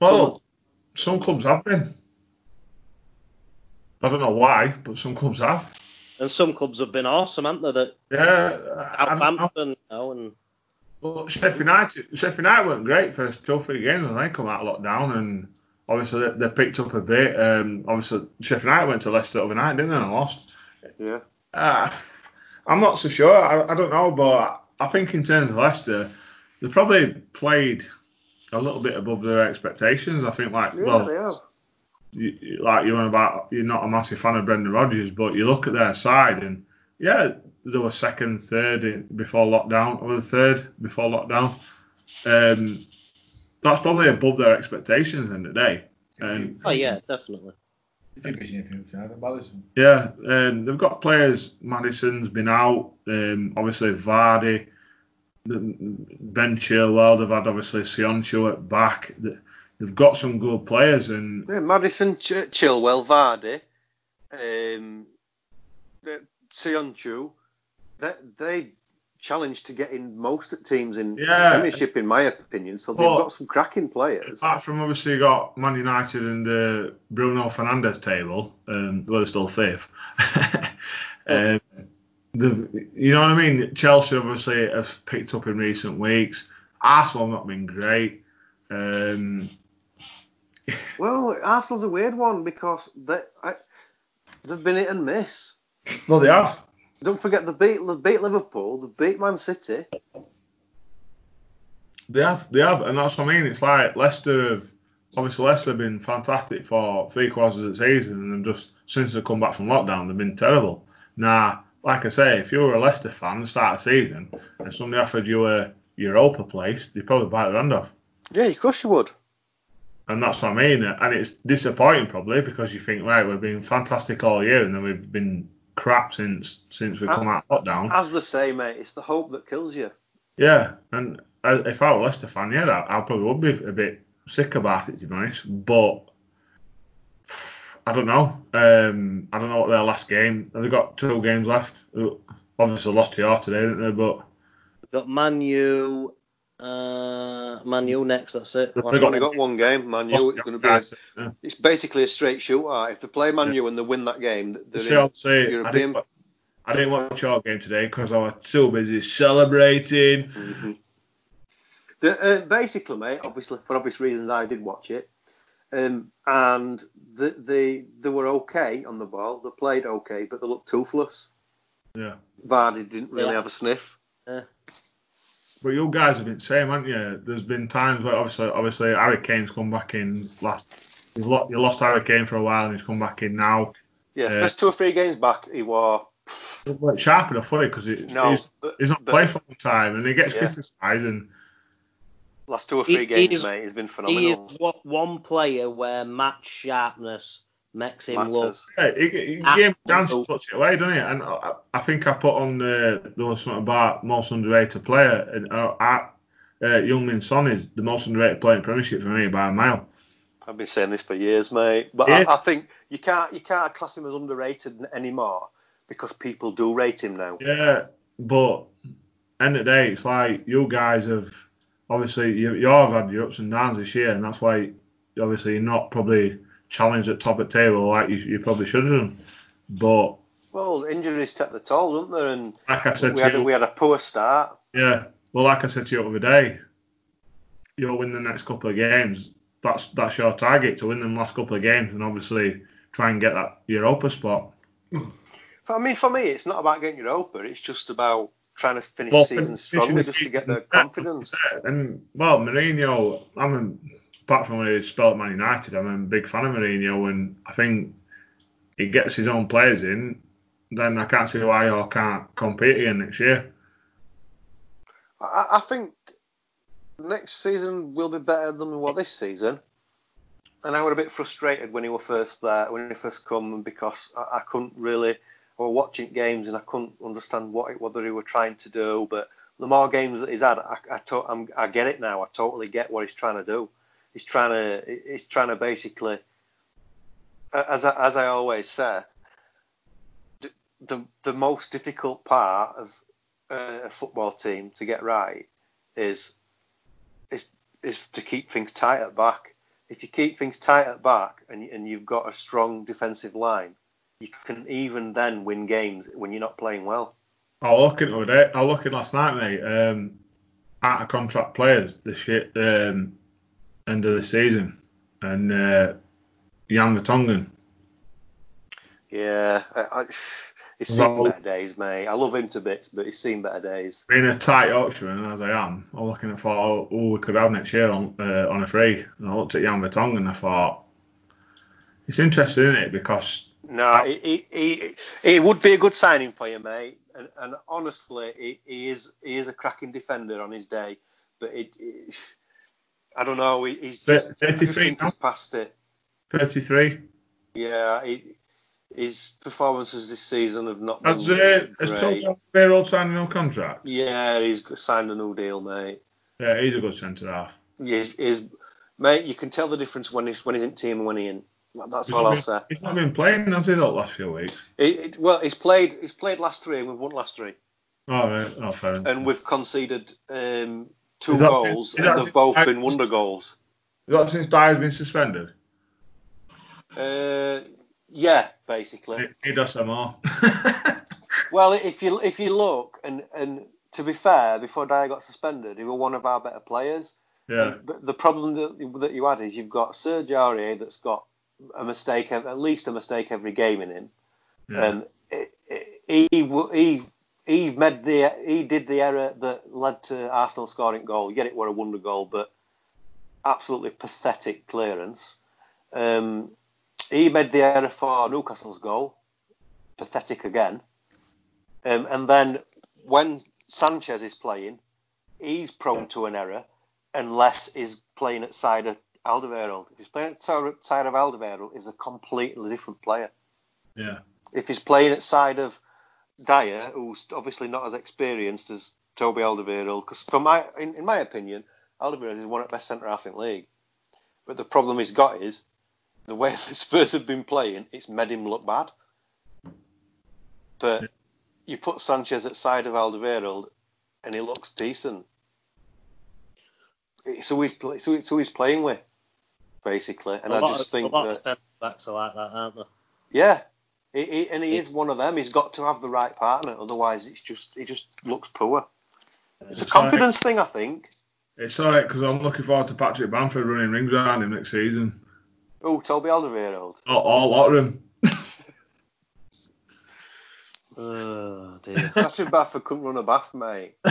Well, some clubs have been. I don't know why, but some clubs have. and some clubs have been awesome, haven't they? That Yeah, I don't know. Southampton, you know, and Well, Sheffield United, Sheffield United weren't great first two or three games, and they come out of lockdown, and obviously they, they picked up a bit. Um, obviously Sheffield United went to Leicester overnight, didn't they, and lost. Yeah. Uh, I'm not so sure. I, I don't know, but I think in terms of Leicester, they probably played a little bit above their expectations. I think, like, Yeah, well, they you, you- like you're about, you're not a massive fan of Brendan Rodgers, but you look at their side and yeah, they were second, third in, before lockdown, or the third before lockdown. Um, that's probably above their expectations in the day. And oh yeah, definitely. You'd be seeing a few times at Maddison. yeah, um, they've got players. Maddison's been out. Um, obviously Vardy, the- Ben Chilwell. They've had obviously Söyüncü at back. They- They've got some good players, and Yeah, Maddison, Ch- Chilwell, Vardy, um, the- Söyüncü, they, they challenged to get in most teams in Yeah. Premiership, in my opinion. So they've got some cracking players. apart from obviously you got Man United and uh, Bruno Fernandes table, um, well, they're still fifth. (laughs) um, the, you know what I mean? Chelsea obviously have picked up in recent weeks. Arsenal have not been great. Um, Well, Arsenal's a weird one because they, I, they've been hit and miss. well, they have. Don't forget the beat they beat Liverpool, the beat Man City. They have, they have, and that's what I mean. It's like Leicester have obviously Leicester have been fantastic for three quarters of the season, and just since they've come back from lockdown, they've been terrible. Now, like I say, if you were a Leicester fan at the start of the season, and somebody offered you a Europa place, you'd probably bite their hand off. Yeah, of course you would. And that's what I mean. And it's disappointing probably because you think, right, we've been fantastic all year, and then we've been crap since since we come out of lockdown. As they say, mate, it's the hope that kills you. Yeah, and if I were Leicester fan, yeah, I, I probably would be a bit sick about it to be honest. But I don't know. Um, I don't know what their last game. They've they got two games left? Obviously lost to York today, didn't they? But got Manu, uh, Manu next. That's it. They've Last got- only got one game, Man U. lost It's going to be. guys. Yeah. It's basically a straight shootout. If they play Man U and they win that game, they're See, in I'll say, European. didn't, I didn't watch your game today because I was too busy celebrating. Mhm. The, uh, basically, mate, obviously for obvious reasons, I did watch it, um, and the, they they were okay on the ball. They played okay, but they looked toothless. Yeah. Vardy didn't really Yeah. have a sniff. But you guys have been saying, haven't you? There's been times where obviously, obviously Harry Kane's come back in last. You've lost, you lost Harry Kane for a while, and he's come back in now. Yeah, Yeah. first two or three games back, he was Well, sharp enough for it because no. he's, but, he's not but playing for a long time, and he gets Yeah. criticised. And last two or three he games, is- mate, he's been phenomenal. He phenomenal. is one player where match sharpness makes him look. Matters. yeah, he, he Ah, gave him a chance to touch it away, doesn't he? And I, I think I put on the there was something about most underrated player, and uh, I, uh, Heung-Min Son is the most underrated player in Premiership for me by a mile. I've been saying this for years, mate. But Yeah. I, I think you can't you can't class him as underrated n- anymore because people do rate him now. Yeah, but end of the day, it's like you guys have obviously you you all have had your ups and downs this year, and that's why obviously you're not probably challenged at top of table like you, you probably should have done. But Well, injuries take the toll, don't they? And like I said we to had a, you, we had a poor start. yeah, well, like I said to you the other day, you'll win the next couple of games. That's that's your target to win them last couple of games, and obviously try and get that Europa spot. For- I mean, for me, it's not about getting Europa. It's just about trying to finish Well, the season strongly, just to get the confidence. And well, Mourinho, I'm a, apart from when he spelled at Man United, I'm a big fan of Mourinho, and I think he gets his own players in. Then I can't see why I can't compete again next year. I, I think next season will be better than what this season. And I was a bit frustrated when he was first there, when he first come, because I, I couldn't really. I was watching games and I couldn't understand what it, what he were trying to do. But the more games that he's had, I, I, to, I get it now. I totally get what he's trying to do. He's trying to, he's trying to basically, as I, as I always say, the, the most difficult part of a football team to get right is is is to keep things tight at back. If you keep things tight at back and and you've got a strong defensive line, you can even then win games when you're not playing well. I was looking the I looking last night, mate, um, out of contract players this year, um, end of the season, and uh, Jan Vertonghen. Yeah, I, I, he's seen Well- better days, mate. I love him to bits, but he's seen better days. Being a tight Yorkshireman as I am, I was looking and thought, oh, oh, we could have next year on uh, on a free. And I looked at Jan Vertonghen and I thought, it's interesting, isn't it? Because No, he, he, he, he would be a good signing for you, mate. And, and honestly, he, he is he is a cracking defender on his day. But it, it I don't know. he- He's just, I just 33 think he's past it. 33. Yeah, he, his performances this season have not been Has, uh, has great. Toby Alderweireld signed a new contract? Yeah, he's signed a new deal, mate. Yeah, he's a good centre half. He's, he's, mate, you can tell the difference when he's when he's in team and when he in. That's He's all I'll been- say. He's not been playing, has he, the last few weeks? It, it, well, he's played he's played last three and we've won last three, Oh, right. Oh, fair enough. and we've conceded um, two goals, is and they've both been wonder goals. Is that since Dier's been suspended? Uh, yeah, basically. He, does some more. (laughs) Well, if you if you look and and to be fair, before Dier got suspended, he was one of our better players. yeah. But the problem that, that you had is you've got Serge Aurier that's got a mistake, at least a mistake every game in him, yeah. and it, it, he he he made the he did the error that led to Arsenal scoring goal. Yet it were a wonder goal, but absolutely pathetic clearance. Um, he made the error for Newcastle's goal, pathetic again. Um, and then when Sanchez is playing, he's prone to an error unless he's playing at side of Alderweireld. If he's playing at side side of Alderweireld, he's a completely different player. yeah. If he's playing at side of Dier, who's obviously not as experienced as Toby Alderweireld, because for my, in, in my opinion, Alderweireld is one of the best centre half in the league. But the problem he's got is the way (laughs) the Spurs have been playing, it's made him look bad. But you put Sanchez at side of Alderweireld, and he looks decent. It's who he's, it's who he's playing with, basically. And a I just of, think a lot that of backs are like that, aren't they? yeah, he, he, and he is one of them. He's got to have the right partner, otherwise it's just he just looks poor. It's a It's right. confidence thing, I think. It's all right because I'm looking forward to Patrick Bamford running rings around him next season. Oh, Toby Alderweireld. Oh, all lot of them. (laughs) Oh dear. Patrick Bafford couldn't run a bath, mate. (laughs)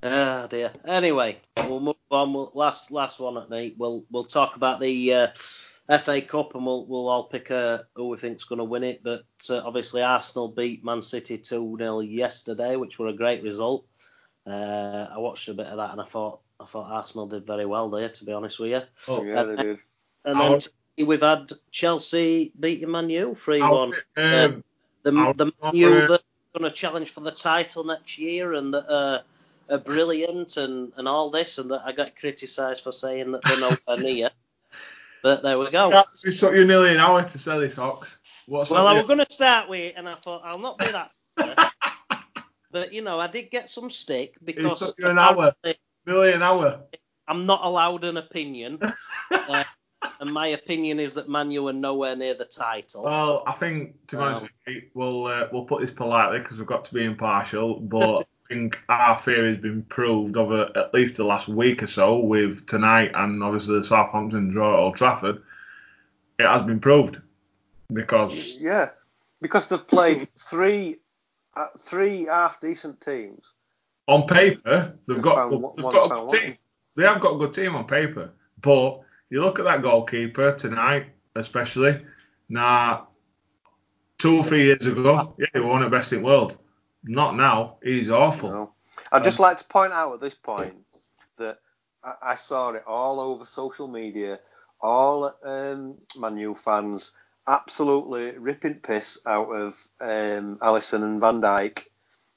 Ah dear. Anyway, we'll move on. We'll, last last one at me. We'll we'll talk about the uh, FA Cup and we'll we'll all pick uh, who we think's going to win it. But uh, obviously Arsenal beat Man City 2-0 yesterday, which were a great result. Uh, I watched a bit of that and I thought I thought Arsenal did very well there, to be honest with you. Oh, yeah, they did. And Our- then t- we've had Chelsea beating Man U 3-1. Um, the Our- the Man our- U that's going to challenge for the title next year, and that uh, are brilliant and, and all this, and that I got criticised for saying that they're nowhere (laughs) near. But there we go. It took you nearly an hour to sell this ox. What's Well, I was going to start with, and I thought I'll not do that. (laughs) but you know, I did get some stick because took you an hour. nearly an hour? I'm not allowed an opinion, (laughs) uh, and my opinion is that Manu are nowhere near the title. Well, I think to be honest, you, we'll uh, we'll put this politely because we've got to be impartial. But (laughs) think our theory has been proved over at least the last week or so with tonight and obviously the Southampton draw at Old Trafford. It has been proved because Yeah, because they've played three uh, three half decent teams. on paper they've got one- they've got a good one. team. They have got a good team on paper, but you look at that goalkeeper tonight, especially. Now, two or three years ago, yeah, he won the best in the world. Not now. He's awful. No. I'd just like to point out at this point that I, I saw it all over social media, all um, Manu fans absolutely ripping piss out of um, Alisson and Van Dijk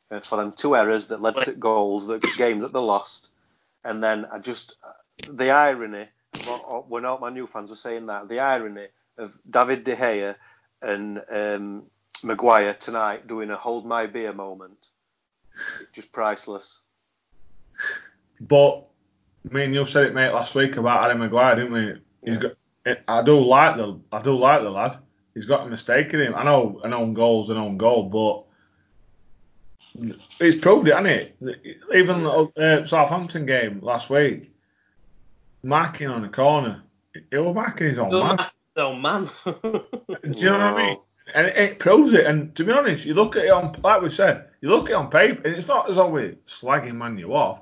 uh, for them two errors that led to goals, the game that they lost. And then I just, the irony, well, when all my new fans were saying that, the irony of David De Gea and um, Maguire tonight doing a hold my beer moment. It's just priceless. But me and you said it, mate, last week about Harry Maguire, didn't we? He's got. I do like the. I do like the lad. He's got a mistake in him. I know an own goal's an own goal, but he's proved it, hasn't it? Even the uh, Southampton game last week, marking on the corner, he was marking his own man. Oh man. (laughs) Do you know what I mean? And it, it proves it. And to be honest, you look at it on, like we said, you look at it on paper, and it's not as though we're slagging Manu off.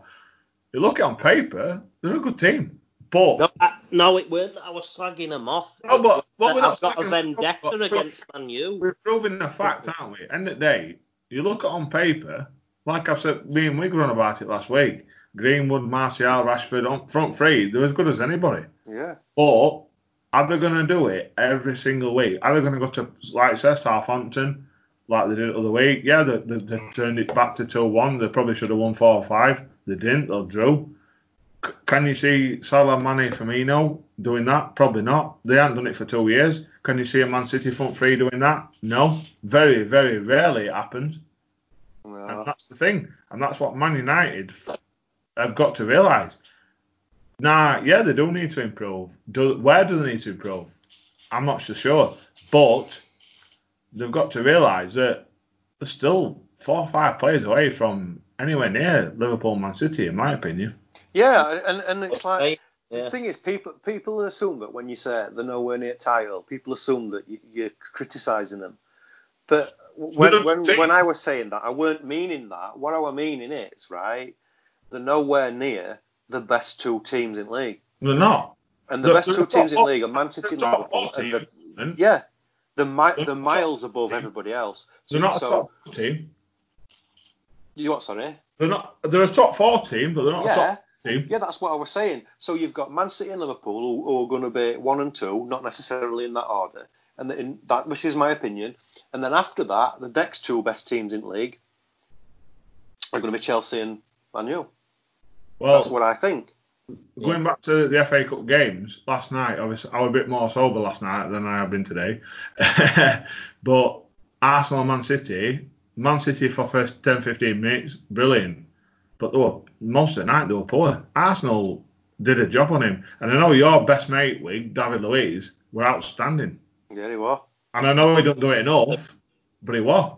You look at it on paper, they're a good team. But no, I, no, it weren't that I was slagging them off. No, but what we're I've not got a slagging them off, vendetta but- against Manu. we're proving the fact, aren't we? End of the day, you look at it on paper, like I've said, me and we were on about it last week. Greenwood, Martial, Rashford, on front three, they're as good as anybody. Yeah. But are they going to do it every single week? Are they going to go to, like it says, Southampton, like they did the other week? Yeah, they, they, they turned it back to 2 1. They probably should have won 4 or 5. They didn't, they drew. C- Can you see Salah, Mane, Firmino doing that? Probably not. They haven't done it for two years. Can you see a Man City front three doing that? No. Very, very rarely it happens. And that's the thing. And that's what Man United have got to realise. Nah, yeah, they do need to improve. Do, where do they need to improve? I'm not so sure. But they've got to realise that they're still four or five players away from anywhere near Liverpool Man City, in my opinion. Yeah, and, and it's like Yeah. the thing is, people people assume that when you say they're nowhere near title, people assume that you, you're criticising them. But when when, think- when I was saying that, I weren't meaning that. What I was meaning is right, they're nowhere near the best two teams in league, They're not. and the They're- best they're two top teams in league are Man City and Liverpool. And the, yeah, the mi- the miles top above team. everybody else. So, not a so top four team. you what? Sorry. They're not. They're a top four team, but they're not a top team. Yeah, that's what I was saying. So you've got Man City and Liverpool who, who are going to be one and two, not necessarily in that order, and in that, which is my opinion. And then after that, the next two best teams in league are going to be Chelsea and Man U. Well, That's what I think. Going back to the FA Cup games last night, obviously I was a bit more sober last night than I have been today. (laughs) but Arsenal, Man City, Man City for first 10, 15 minutes, brilliant. But they were, most of the night they were poor. Arsenal did a job on him, and I know your best mate, Wig, David Luiz, were outstanding. Yeah, he was. And I know he don't do it enough, but he was.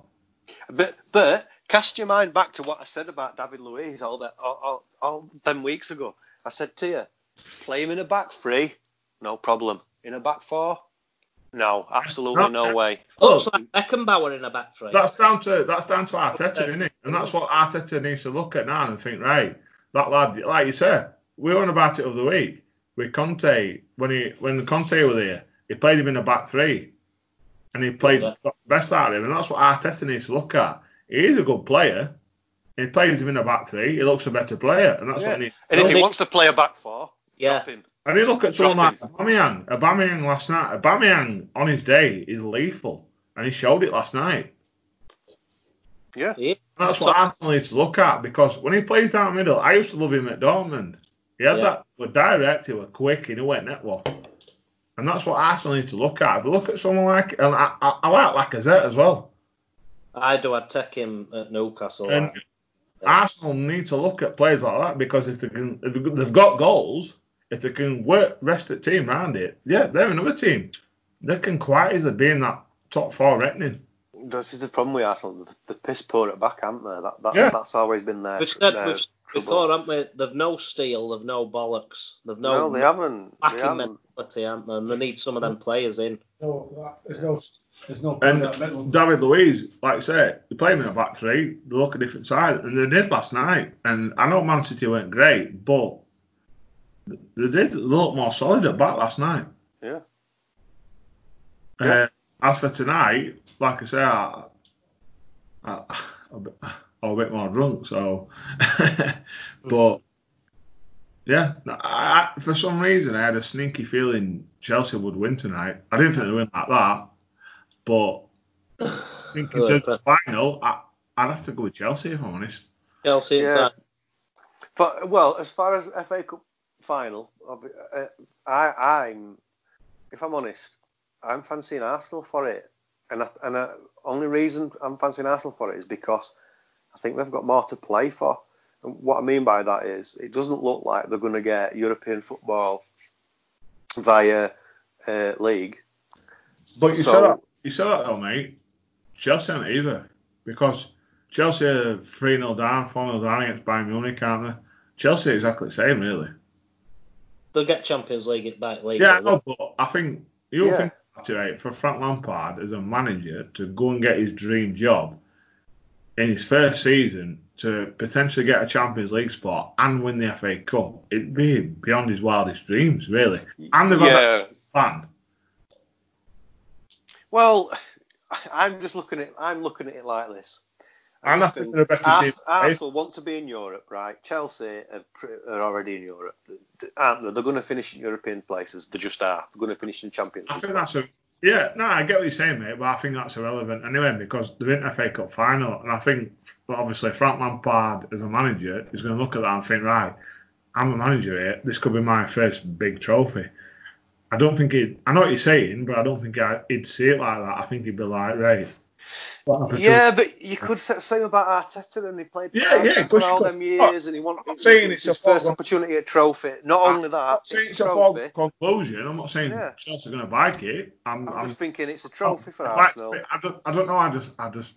But but cast your mind back to what I said about David Luiz all that all, all, all them weeks ago. I said to you, play him in a back three, no problem. In a back four, no, absolutely no way. Oh, Looks like Beckenbauer in a back three. That's down to that's down to Arteta, isn't it? And that's what Arteta needs to look at now and think, right, that lad, like you said, we were on about it over the week with Conte when he when Conte was there, he played him in a back three, and he played Yeah. the best out of him, and that's what Arteta needs to look at. He is a good player. He plays him in a back three. He looks a better player, and that's Yeah. what he needs. And if do. he wants to play a back four, Yeah. drop him. And you look at someone like Aubameyang. Aubameyang last night. Aubameyang on his day is lethal, and he showed it last night. Yeah. Yeah. That's what Arsenal needs to look at because when he plays down middle, I used to love him at Dortmund. He had Yeah. that, were direct, he were quick, and he went net well. And that's what Arsenal need to look at. If you look at someone like, and I, I, I like Lacazette as well. I do. I'd take him at Newcastle. And like. Arsenal need to look at players like that because if they can, if they've got goals, if they can work rest the team around it, yeah, they're another team. They can quite easily be in that top four reckoning. This is the problem with Arsenal. The, the piss poor at back, aren't they? That, that's Yeah. that's always been their, We've said their we've said before, haven't we? They've no steel, they've no bollocks, they've no, no, they haven't. They backing haven't. mentality, haven't they? And they need some of them players in. No, there's no, there's no. And. David Luiz, like I say, they play him in a back three. They look a different side, and they did last night. And I know Man City weren't great, but they did look more solid at back last night. Yeah. Uh, Yeah. as for tonight, like I say, I, I, I'm a bit- I'm a bit more drunk, so. (laughs) but yeah, I, I- for some reason I had a sneaky feeling Chelsea would win tonight. I didn't think they'd win like that, but I think in Good, (sighs) terms of final, I, I'd have to go with Chelsea if I'm honest. Chelsea, Yeah. fact, For, well, as far as FA Cup final, uh, I, I'm, if I'm honest, I'm fancying Arsenal for it, and I, and the only reason I'm fancying Arsenal for it is because I think they've got more to play for. And what I mean by that is, it doesn't look like they're going to get European football via uh, league. But you So- said that, you said that though, mate. Chelsea aren't either because Chelsea are 3 0 down, 4 0 down against Bayern Munich, aren't they? Chelsea are exactly the same, really. they'll get Champions League at back later. Yeah, I know, but I think you Yeah. think about it, right, for Frank Lampard as a manager to go and get his dream job in his first season to potentially get a Champions League spot and win the FA Cup, it'd be beyond his wildest dreams, really. And they've had that plan. Well, (sighs) I'm just looking at I'm looking at it like this. And I just think a better Ars- team. Arsenal want to be in Europe, right? Chelsea are, are already in Europe, aren't they? They're going to finish in European places. They just are. They're going to finish in Champions I think that's a yeah. No, I get what you're saying, mate, but I think that's irrelevant anyway because they're in the FA Cup final, and I think obviously Frank Lampard as a manager is going to look at that and think, right, I'm a manager here. This could be my first big trophy. I don't think it. I know what you're saying, but I don't think I, he'd see it like that. I think he'd be like, right. what happened to- Yeah, but you could say the same about Arteta, and he played for Yeah, yeah, for all them years, and he wanted I'm saying it's his a first opportunity at trophy. Not only I'm that, not saying it's it's a trophy. conclusion. I'm not saying Yeah. Chelsea are going to bike it. I'm, I'm I'm just thinking it's a trophy for I'd like Arsenal. I don't. I don't know. I just. I just.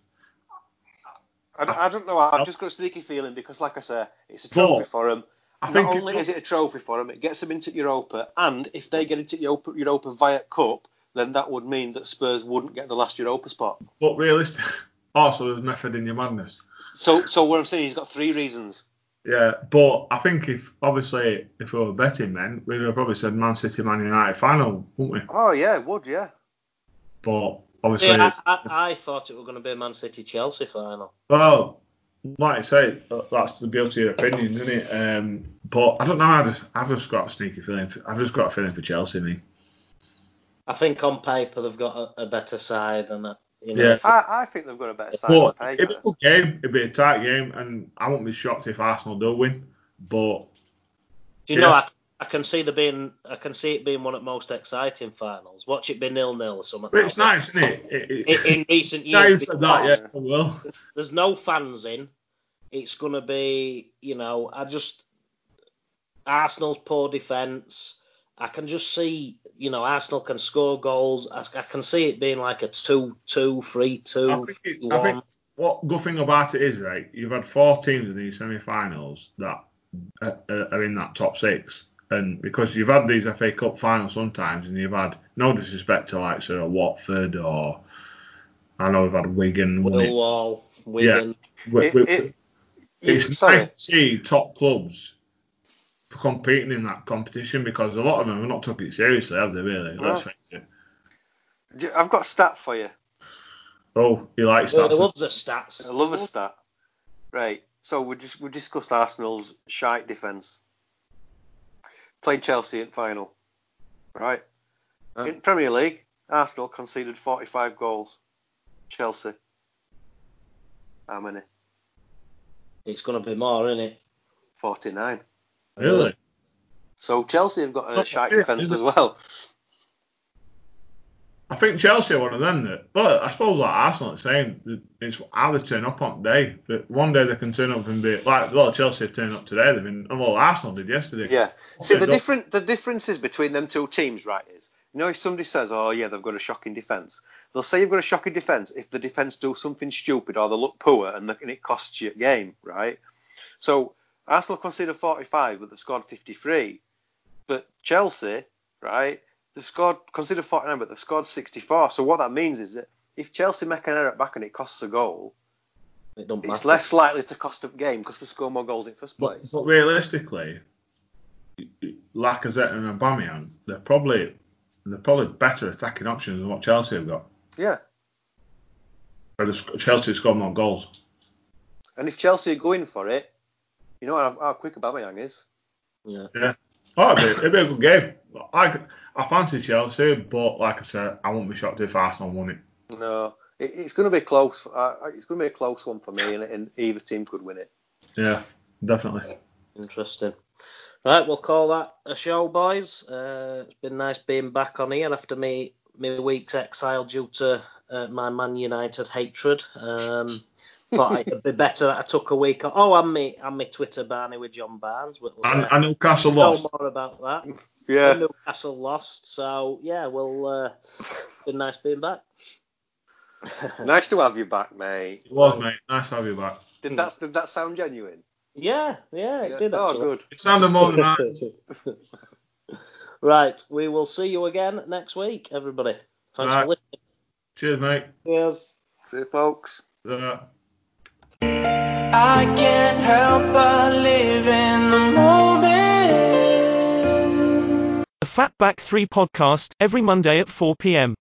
I don't, I don't know. I've just got a sneaky feeling because, like I say, it's a trophy But for him. I Not think it only does- is it a trophy for them, it gets them into Europa, and if they get into Europa, Europa via Cup, then that would mean that Spurs wouldn't get the last Europa spot. But realistic. (laughs) Also, there's method in your madness. So, so what I'm saying, he's got three reasons. Yeah, but I think if obviously if we were betting men, we'd have probably said Man City, Man United final, wouldn't we? Oh yeah, it would yeah. But obviously, Yeah, I, I, I thought it was going to be a Man City Chelsea final. well, like I say, that's the beauty of your opinion, isn't it? Um, but I don't know. I just, I've just got a sneaky feeling. For, I've just got a feeling for Chelsea. Me. I think on paper they've got a, a better side, and uh, you know, Yeah. I, I think they've got a better side. But than it'd be a good game. It'd be a tight game, and I won't be shocked if Arsenal do win. But do you know, yeah. I, I can see the being, I can see it being one of the most exciting finals. Watch it be nil nil or something. but it's nice, isn't it? it, it. In, in recent years, that, yeah. I will. there's no fans in. It's going to be, you know, I just Arsenal's poor defence. I can just see, you know, Arsenal can score goals. I, I can see it being like a 2 2, 3 I 2, think, it, I think what good thing about it is, right? You've had four teams in these semi-finals that are, are in that top six, and because you've had these FA Cup finals sometimes, and you've had no disrespect to like sort of Watford or I know we've had Wigan. won it. Millwall, Wigan. We- It- we- it- it's sorry. nice to see top clubs competing in that competition because a lot of them have not took it seriously, have they? Really? Let's No. face it. I've got a stat for you. Oh, you like Well, stats? he loves the stats. I love a stat. Right. So we just we discussed Arsenal's shite defence. Played Chelsea in final. Right. Huh? In Premier League, Arsenal conceded 45 goals. Chelsea. How many? It's going to be more, isn't it? 49. Really? So Chelsea have got a Oh, shite defence as well. I think Chelsea are one of them that, well, I suppose like Arsenal, the same. It's how they turn up on day. But one day they can turn up and be like, well, Chelsea have turned up today. They've been, well, Arsenal did yesterday. Yeah. See, the different the differences between them two teams, right, is you know if somebody says, "Oh yeah, they've got a shocking defence, they'll say you've got a shocking defence if the defence do something stupid or they look poor and, the, and it costs you a game, right? So Arsenal conceded 45, but they scored 53. But Chelsea, right, they've scored conceded 49, but they've scored 64. So what that means is that if Chelsea make an error at back and it costs a goal, It don't it's matter. less likely to cost a game because they score more goals in first place. but realistically, Lacazette and Aubameyang, they're probably they're probably better attacking options than what Chelsea have got. Yeah. But the- Chelsea have scored more goals. And if Chelsea are going for it, you know how, how quick Aubameyang is. Yeah. Yeah. Oh, it'd be, it'd be a good game. I, I fancy Chelsea, but like I said, I won't be shocked if Arsenal won it. No, it, it's going to be close. Uh, it's going to be a close one for me, and, and either team could win it. Yeah, definitely. Interesting. Right, we'll call that a show, boys. Uh, it's been nice being back on here after me my week's exile due to uh, my Man United hatred. Um, thought it'd be better that I took a week off. Oh, I'm me, I'm me Twitter Barney with John Barnes. We'll And, say and Newcastle no lost. more about that. (laughs) Yeah. Newcastle lost, so yeah, well, uh, been nice being back. (laughs) nice to have you back, mate. It was, mate. Nice to have you back. Did that did that sound genuine? Yeah, yeah, it did Oh, actually. good. It sounded more than that. (laughs) right, we will see you again next week, everybody. Thanks Right. for listening. Cheers, mate. Cheers. See you, folks. Uh, I can't help but live in the moment. The Fatback 3 podcast, every Monday at 4 p.m.